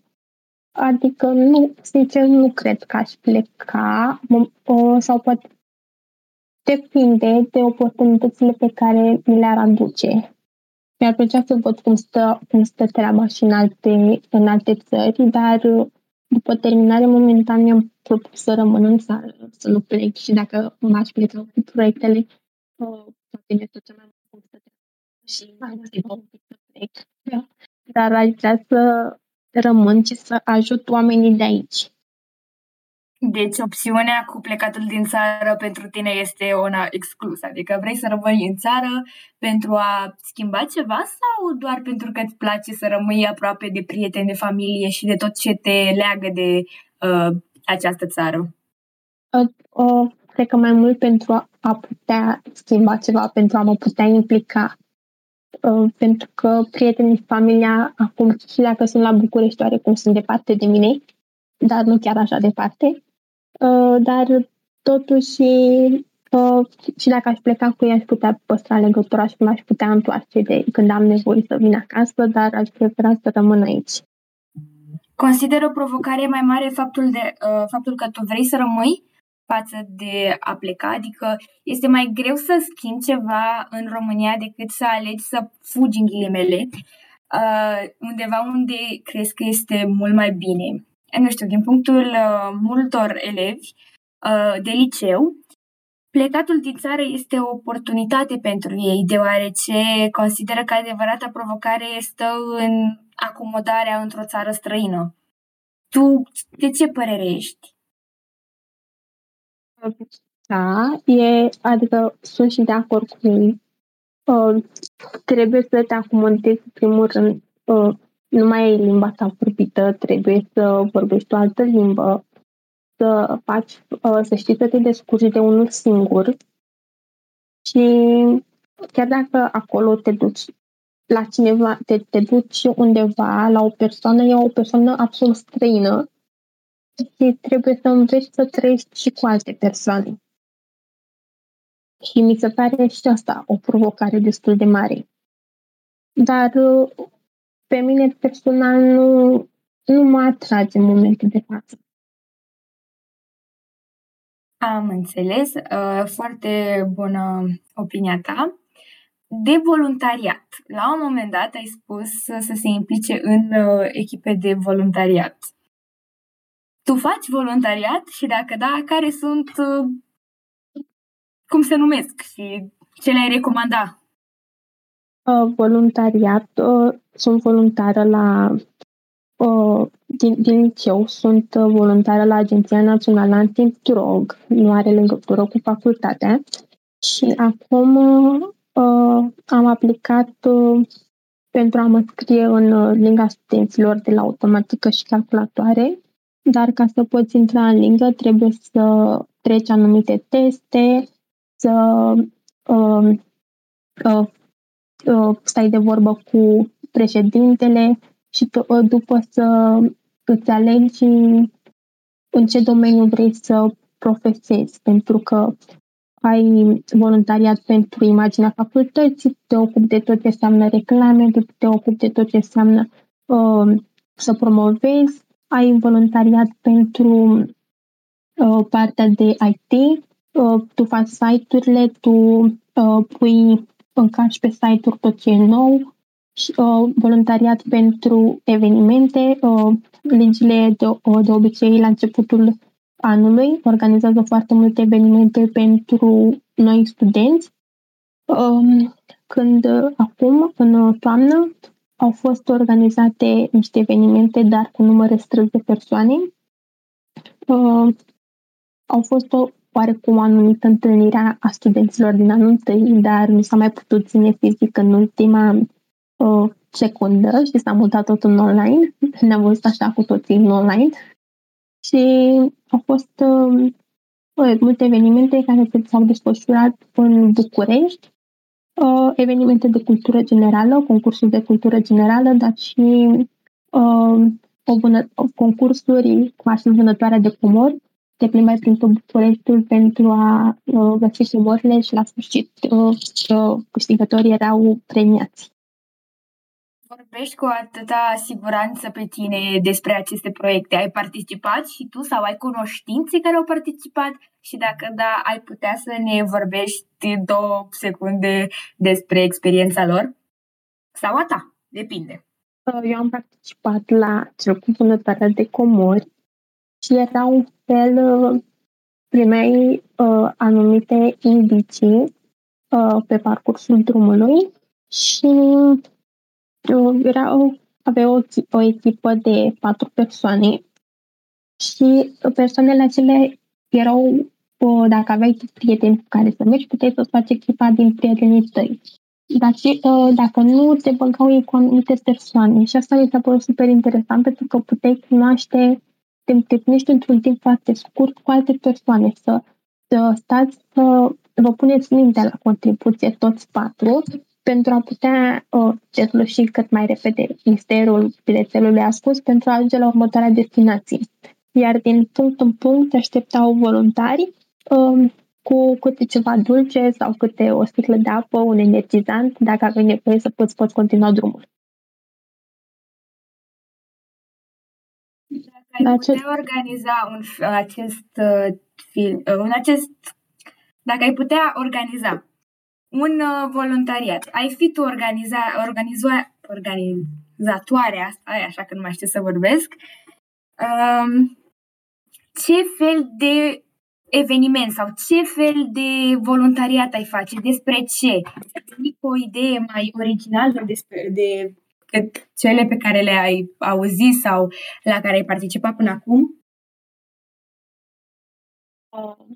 Adică, nu, sincer, nu cred că aș pleca uh, sau poate depinde de oportunitățile pe care mi le-ar aduce. Mi-ar plăcea să văd cum stă, cum stă treaba și în alte, în alte țări, dar după terminare, momentan mi-am propus să rămân în țară, să nu plec și dacă m-aș pleca cu proiectele, uh, poate mi-e tot mai mult și mai mult să plec. Dar aș vrea să rămân și să ajut oamenii de aici. Deci opțiunea cu plecatul din țară pentru tine este una exclusă, adică vrei să rămâi în țară pentru a schimba ceva sau doar pentru că îți place să rămâi aproape de prieteni, de familie și de tot ce te leagă de uh, această țară? Uh, uh, cred că mai mult pentru a, a putea schimba ceva, pentru a mă putea implica. Uh, pentru că prietenii, familia, acum și dacă sunt la București, oarecum sunt departe de mine, dar nu chiar așa departe. Uh, dar totuși uh, și dacă aș pleca cu ea, aș putea păstra legătura și m-aș putea întoarce de când am nevoie să vin acasă, dar aș prefera să rămân aici. Consider o provocare mai mare faptul, de, uh, faptul că tu vrei să rămâi față de a pleca, adică este mai greu să schimbi ceva în România decât să alegi să fugi în ghilimele, uh, undeva unde crezi că este mult mai bine nu știu, din punctul uh, multor elevi uh, de liceu, plecatul din țară este o oportunitate pentru ei, deoarece consideră că adevărata provocare este în acomodarea într-o țară străină. Tu de ce părere ești? Da, e, adică sunt și de acord cu ei. Uh, trebuie să te acomodezi, în primul rând, uh, nu mai ai limba ta vorbită, trebuie să vorbești o altă limbă, să faci, uh, să știi să te descurci de unul singur și chiar dacă acolo te duci la cineva, te, te duci undeva la o persoană, e o persoană absolut străină și trebuie să înveți să trăiești și cu alte persoane. Și mi se pare și asta o provocare destul de mare. Dar pe mine personal nu, nu mă atrage în momentul de față. Am înțeles. Uh, foarte bună opinia ta. De voluntariat. La un moment dat ai spus să se implice în uh, echipe de voluntariat. Tu faci voluntariat și dacă da, care sunt, uh, cum se numesc și ce le-ai recomanda Uh, voluntariat, uh, sunt voluntară la uh, din, din liceu, sunt voluntară la Agenția Națională Antidrog, nu are legătură cu facultatea și acum uh, am aplicat uh, pentru a mă scrie în linga studenților de la automatică și calculatoare, dar ca să poți intra în lingă trebuie să treci anumite teste, să uh, uh, Uh, stai de vorbă cu președintele și uh, după să îți alegi în ce domeniu vrei să profesezi, pentru că ai voluntariat pentru imaginea facultății, te ocupi de tot ce înseamnă reclame, te ocupi de tot ce înseamnă uh, să promovezi, ai voluntariat pentru uh, partea de IT, uh, tu faci site-urile, tu uh, pui încarci pe site-uri tot ce e nou, și, uh, voluntariat pentru evenimente. Uh, legile de, uh, de obicei la începutul anului organizează foarte multe evenimente pentru noi studenți. Um, când uh, acum, în toamnă, au fost organizate niște evenimente, dar cu număr restrâns de persoane. Uh, au fost o oarecum anumită întâlnire a studenților din anul întâi, dar nu s-a mai putut ține fizic în ultima uh, secundă și s-a mutat tot în online. Ne-am văzut așa cu toții în online. Și au fost uh, multe evenimente care s-au desfășurat în București, uh, evenimente de cultură generală, concursuri de cultură generală, dar și uh, o vână, concursuri cu așa vânătoarea de comori, te plimbai prin tot Bucureștiul pentru a uh, găsi comorile și la sfârșit uh, uh, câștigătorii erau premiați. Vorbești cu atâta siguranță pe tine despre aceste proiecte. Ai participat și tu sau ai cunoștințe care au participat? Și dacă da, ai putea să ne vorbești două secunde despre experiența lor? Sau a ta? Depinde. Eu am participat la cel cu vânătoarea de comori și era un fel, primeai uh, anumite indicii uh, pe parcursul drumului și era o, avea o, o echipă de patru persoane și persoanele acelea erau, o, dacă aveai prieteni cu care să mergi, puteai să faci echipa din prietenii tăi. Dar și, dacă nu, te băgau ei cu anumite persoane și asta mi s-a părut super interesant pentru că puteai cunoaște, te întâlnești într-un timp foarte scurt cu alte persoane, să, să stați să vă puneți mintea la contribuție toți patru pentru a putea uh, desluși cât mai repede misterul bilețelului ascuns pentru a ajunge la următoarea destinație. Iar din punct în punct așteptau voluntari uh, cu câte ceva dulce sau câte o sticlă de apă, un energizant, dacă aveai nevoie să poți, poți continua drumul. Dacă ai putea organiza un, acest uh, film, uh, un acest, dacă ai putea organiza un uh, voluntariat. Ai fi tu organiza, organiza, organizatoarea, ai așa că nu mai știu să vorbesc, um, ce fel de eveniment sau ce fel de voluntariat ai face, despre ce? Ai o idee mai originală despre de cele pe care le-ai auzit sau la care ai participat până acum? Uh,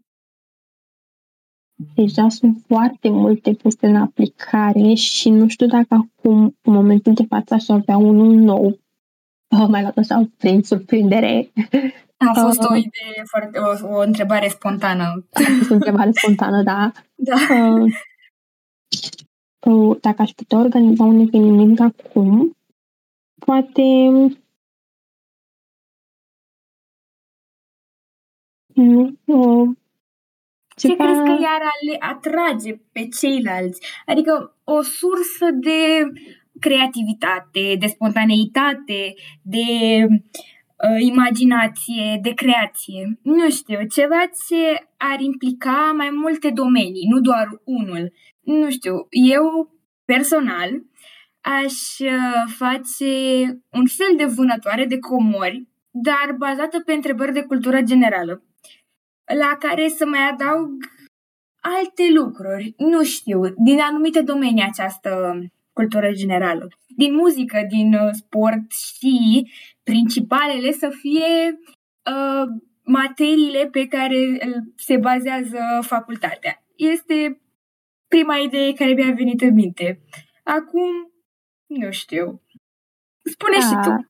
deja sunt foarte multe puse în aplicare și nu știu dacă acum, în momentul de față, aș avea unul nou. Oh, mai luat așa prin surprindere. A fost uh, o idee foarte, o, o întrebare spontană. A fost o întrebare spontană, da. *laughs* da. Uh, uh, dacă aș putea organiza un eveniment acum, poate uh, ce ceva... crezi că iar le atrage pe ceilalți? Adică o sursă de creativitate, de spontaneitate, de uh, imaginație, de creație. Nu știu, ceva ce ar implica mai multe domenii, nu doar unul. Nu știu, eu personal aș uh, face un fel de vânătoare de comori, dar bazată pe întrebări de cultură generală la care să mai adaug alte lucruri, nu știu, din anumite domenii această cultură generală. Din muzică, din uh, sport și principalele să fie uh, materiile pe care se bazează facultatea. Este prima idee care mi-a venit în minte. Acum, nu știu. Spune da, și tu.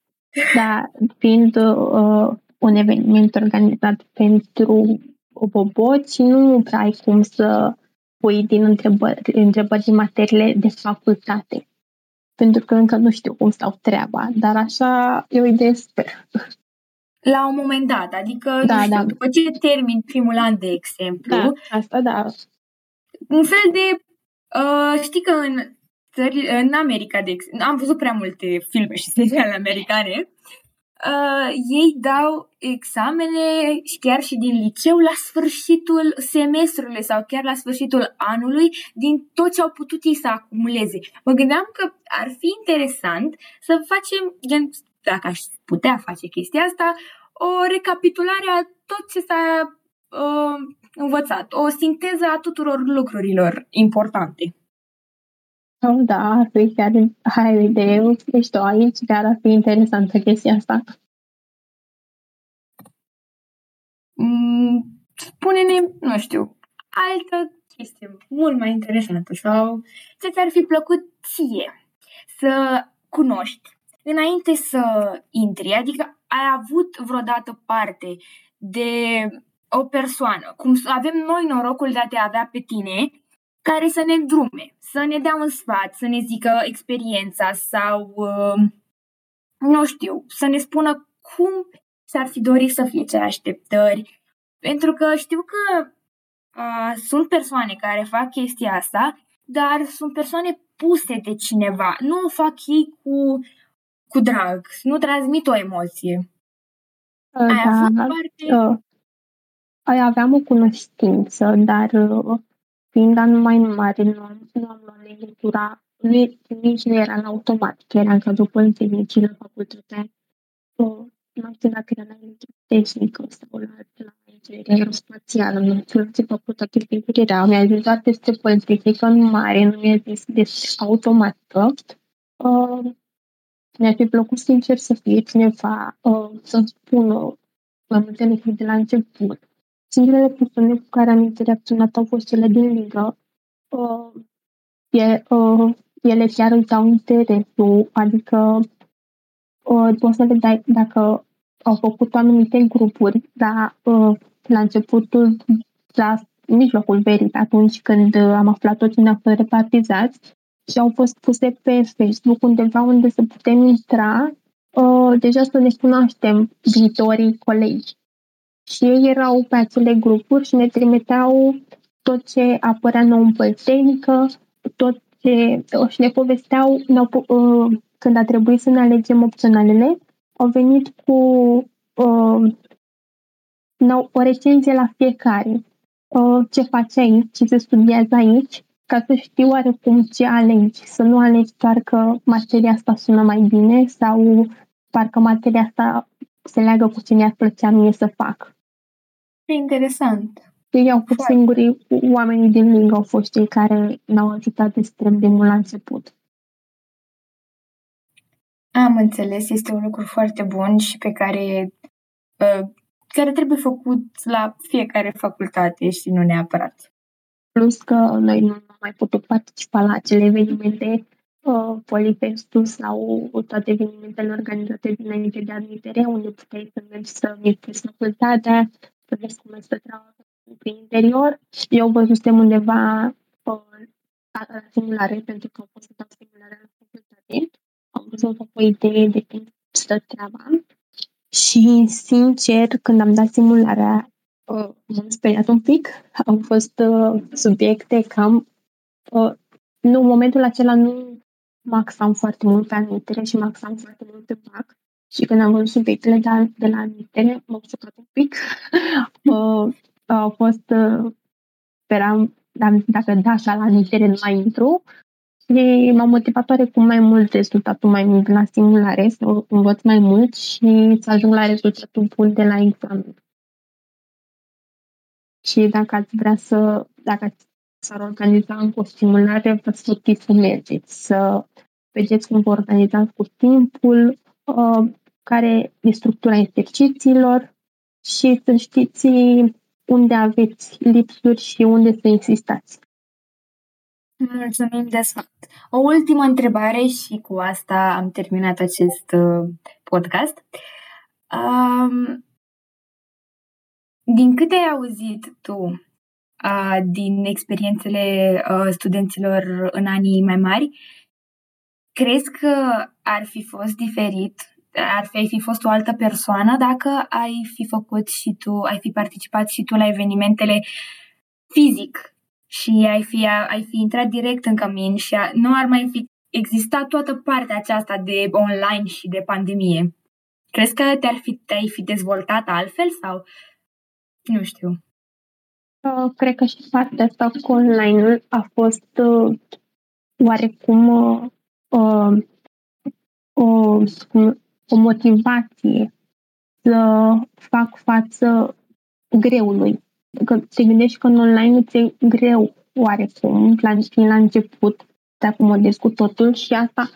Da, fiind uh, un eveniment organizat pentru boboți, nu prea ai cum să pui din întrebări, întrebări din materiile de facultate. Pentru că încă nu știu cum stau treaba, dar așa e o idee sper. La un moment dat, adică, da, nu știu, da. după ce termin primul an, de exemplu, da, asta da. Un fel de, uh, știi că în țări, în America, de exemplu, am văzut prea multe filme și seriale americane, uh, ei dau examene și chiar și din liceu la sfârșitul semestrului sau chiar la sfârșitul anului din tot ce au putut ei să acumuleze. Mă gândeam că ar fi interesant să facem, gen, dacă aș putea face chestia asta, o recapitulare a tot ce s-a uh, învățat, o sinteză a tuturor lucrurilor importante. Oh, da, ar fi chiar hai o idee, ești tu aici, chiar ar fi interesantă chestia asta. Mm, spune-ne, nu știu, altă chestie mult mai interesantă sau ce ți-ar fi plăcut ție să cunoști înainte să intri, adică ai avut vreodată parte de o persoană, cum avem noi norocul de a te avea pe tine, care să ne drume, să ne dea un sfat, să ne zică experiența sau, uh, nu știu, să ne spună cum s-ar fi dorit să fie ce așteptări. Pentru că știu că uh, sunt persoane care fac chestia asta, dar sunt persoane puse de cineva. Nu o fac ei cu, cu drag, nu transmit o emoție. Uh, Ai da, avut parte? Uh, aveam o cunoștință, dar uh, fiind anul mai mare, nu am, nu am luat legătura, nu, nici nu era la automat, că era în cadrul Politehnicii la facultatea, uh, nu știu dacă era la tehnică sau la, la inginerie aerospațială, nu știu ce facultate de era. Mi-a zis doar peste Politehnică în mare, nu mi-a zis de automată. Uh, mi-ar fi plăcut sincer să fie cineva uh, să-mi spună mai multe lucruri de la început Singurele persoane cu care am interacționat au fost cele din ligă. Uh, e, uh, ele chiar îți dau interesul, adică uh, poți să vedai dacă au făcut anumite grupuri, dar uh, la începutul, la mijlocul verii, atunci când am aflat tot ce ne-a fost repartizați, și au fost puse pe Facebook undeva unde să putem intra, uh, deja să ne cunoaștem viitorii colegi și ei erau pe acele grupuri și ne trimiteau tot ce apărea nou în politehnică, tot ce... și ne povesteau ne uh, când a trebuit să ne alegem opționalele, au venit cu uh, o recenzie la fiecare. Uh, ce faci aici, ce se studiază aici, ca să știu oarecum ce alegi, să nu alegi doar că materia asta sună mai bine sau parcă materia asta se leagă cu ce mi-ar plăcea mie să fac. Ce interesant. Ei au fost singurii, oamenii din lângă au fost cei care ne-au ajutat extrem de mult la început. Am înțeles, este un lucru foarte bun și pe care, uh, care trebuie făcut la fiecare facultate și nu neapărat. Plus că noi nu am mai putut participa la acele evenimente uh, Polifestul sau toate evenimentele organizate dinainte de admitere, unde puteai să mergi să vizitezi facultatea, să vezi cum este treaba prin interior. Eu văzusem undeva uh, la simulare, pentru că am fost să dau simulare la facultate. Am vrut să fac o idee de cum stă treaba. Și, sincer, când am dat simularea, uh, m-am speriat un pic. Au fost uh, subiecte cam... Uh, nu, în momentul acela nu maxam foarte mult pe anumitere și maxam foarte mult pe BAC. Și când am văzut subiectele de, de la admitere, m-am șocat un pic. *laughs* uh, au fost, uh, speram, dacă da așa la admitere, nu mai intru. Și m-a motivat oarecum mai mult rezultatul mai mult la simulare, să învăț mai mult și să ajung la rezultatul bun de la examen. Și dacă ați vrea să, dacă s-ar organiza în o simulare, vă sfătuiți să mergeți, să vedeți cum vă organizați cu timpul, Uh, care e structura exercițiilor și să știți unde aveți lipsuri și unde să insistați. Mulțumim de sfat. O ultimă întrebare și cu asta am terminat acest uh, podcast. Um, din câte ai auzit tu uh, din experiențele uh, studenților în anii mai mari, Crezi că ar fi fost diferit, ar fi, fi fost o altă persoană dacă ai fi făcut și tu, ai fi participat și tu la evenimentele fizic și ai fi, ai fi intrat direct în cămin și a, nu ar mai fi existat toată partea aceasta de online și de pandemie. Crezi că te-ar fi, te-ai fi dezvoltat altfel sau nu știu? Uh, cred că și partea asta cu online-ul a fost uh, oarecum uh, uh, o, o motivație să fac față greului. Că te gândești că în online ți-e greu oarecum, la, la început, te acomodezi cu totul și asta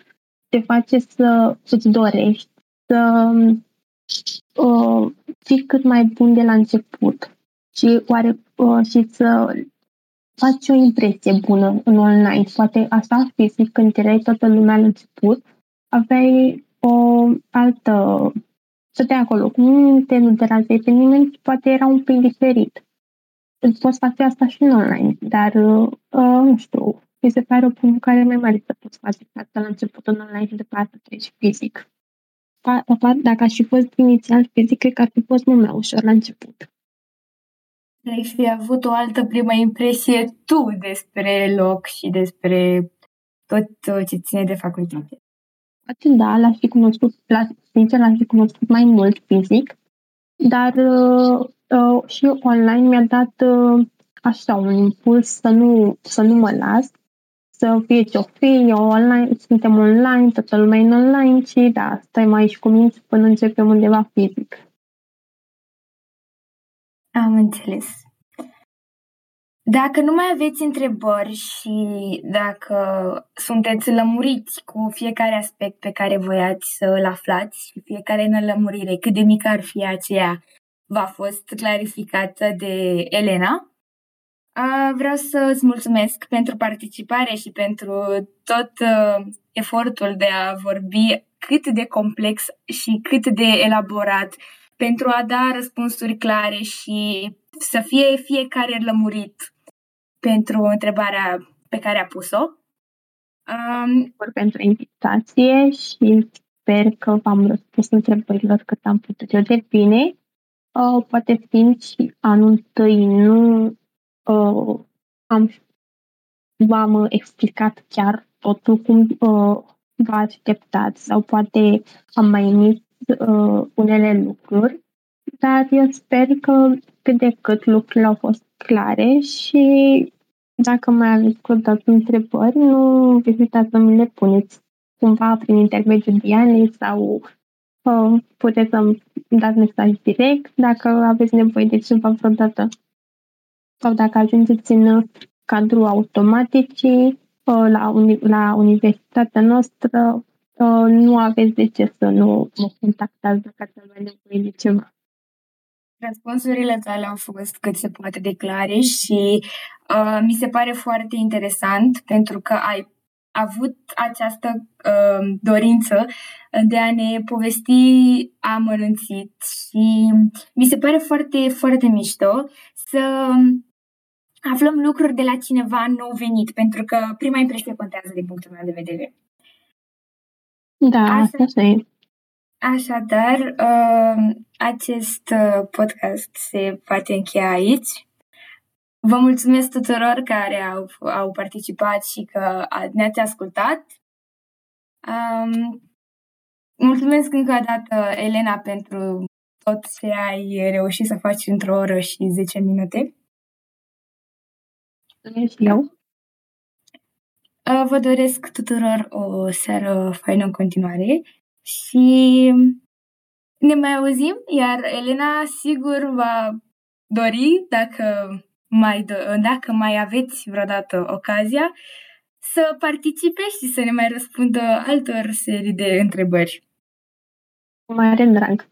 te face să îți dorești să uh, fii cât mai bun de la început și, oare, uh, și să faci o impresie bună în online. Poate asta fizic, când erai toată lumea la început, aveai o altă stătea acolo, nu te nu deranjai pe nimeni, poate era un pic diferit. Poți face asta și în online, dar, uh, nu știu, mi se pare o provocare mai mare să poți face asta la început în online și după aceea treci fizic. Dacă aș fi fost inițial fizic, cred că ar fi fost mult mai ușor la început. Ai fi avut o altă primă impresie tu despre loc și despre tot ce ține de facultate. Da, l-aș fi cunoscut, la, sincer, l-aș fi cunoscut mai mult fizic, dar uh, uh, și online mi-a dat uh, așa un impuls să nu, să nu mă las, să fie ce-o fi, eu online, suntem online, toată lumea e online și da, stai mai aici cu mine până începem undeva fizic. Am înțeles. Dacă nu mai aveți întrebări și dacă sunteți lămuriți cu fiecare aspect pe care voiați să îl aflați și fiecare în lămurire, cât de mică ar fi aceea, v-a fost clarificată de Elena, vreau să îți mulțumesc pentru participare și pentru tot efortul de a vorbi cât de complex și cât de elaborat pentru a da răspunsuri clare și să fie fiecare lămurit pentru întrebarea pe care a pus-o. Um, pentru invitație și sper că v-am răspuns întrebărilor cât am putut eu de bine. Uh, poate fiind și anul tăi nu uh, am, v-am explicat chiar totul cum uh, vă așteptați sau poate am mai emis uh, unele lucruri, dar eu sper că cât de cât lucrurile au fost clare și dacă mai aveți vreodată întrebări, nu ezitați să mi le puneți cumva prin intermediul Dianei sau uh, puteți să-mi dați mesaj direct dacă aveți nevoie de ceva vreodată. Sau dacă ajungeți în cadrul automaticii uh, la, uni- la universitatea noastră, uh, nu aveți de ce să nu mă contactați dacă ați avea nevoie de ceva. Răspunsurile tale au fost cât se poate de clare și uh, mi se pare foarte interesant pentru că ai avut această uh, dorință de a ne povesti amănunțit și mi se pare foarte, foarte mișto să aflăm lucruri de la cineva nou venit, pentru că prima impresie contează din punctul meu de vedere. Da, asta, asta e. Așadar, uh, acest uh, podcast se poate încheia aici. Vă mulțumesc tuturor care au, au participat și că ne-ați ascultat. Um, mulțumesc încă o dată, Elena, pentru tot ce ai reușit să faci într-o oră și 10 minute. Și eu. Uh, vă doresc tuturor o seară faină în continuare și ne mai auzim, iar Elena sigur va dori, dacă mai, do- dacă mai aveți vreodată ocazia, să participe și să ne mai răspundă altor serii de întrebări. Mare drag!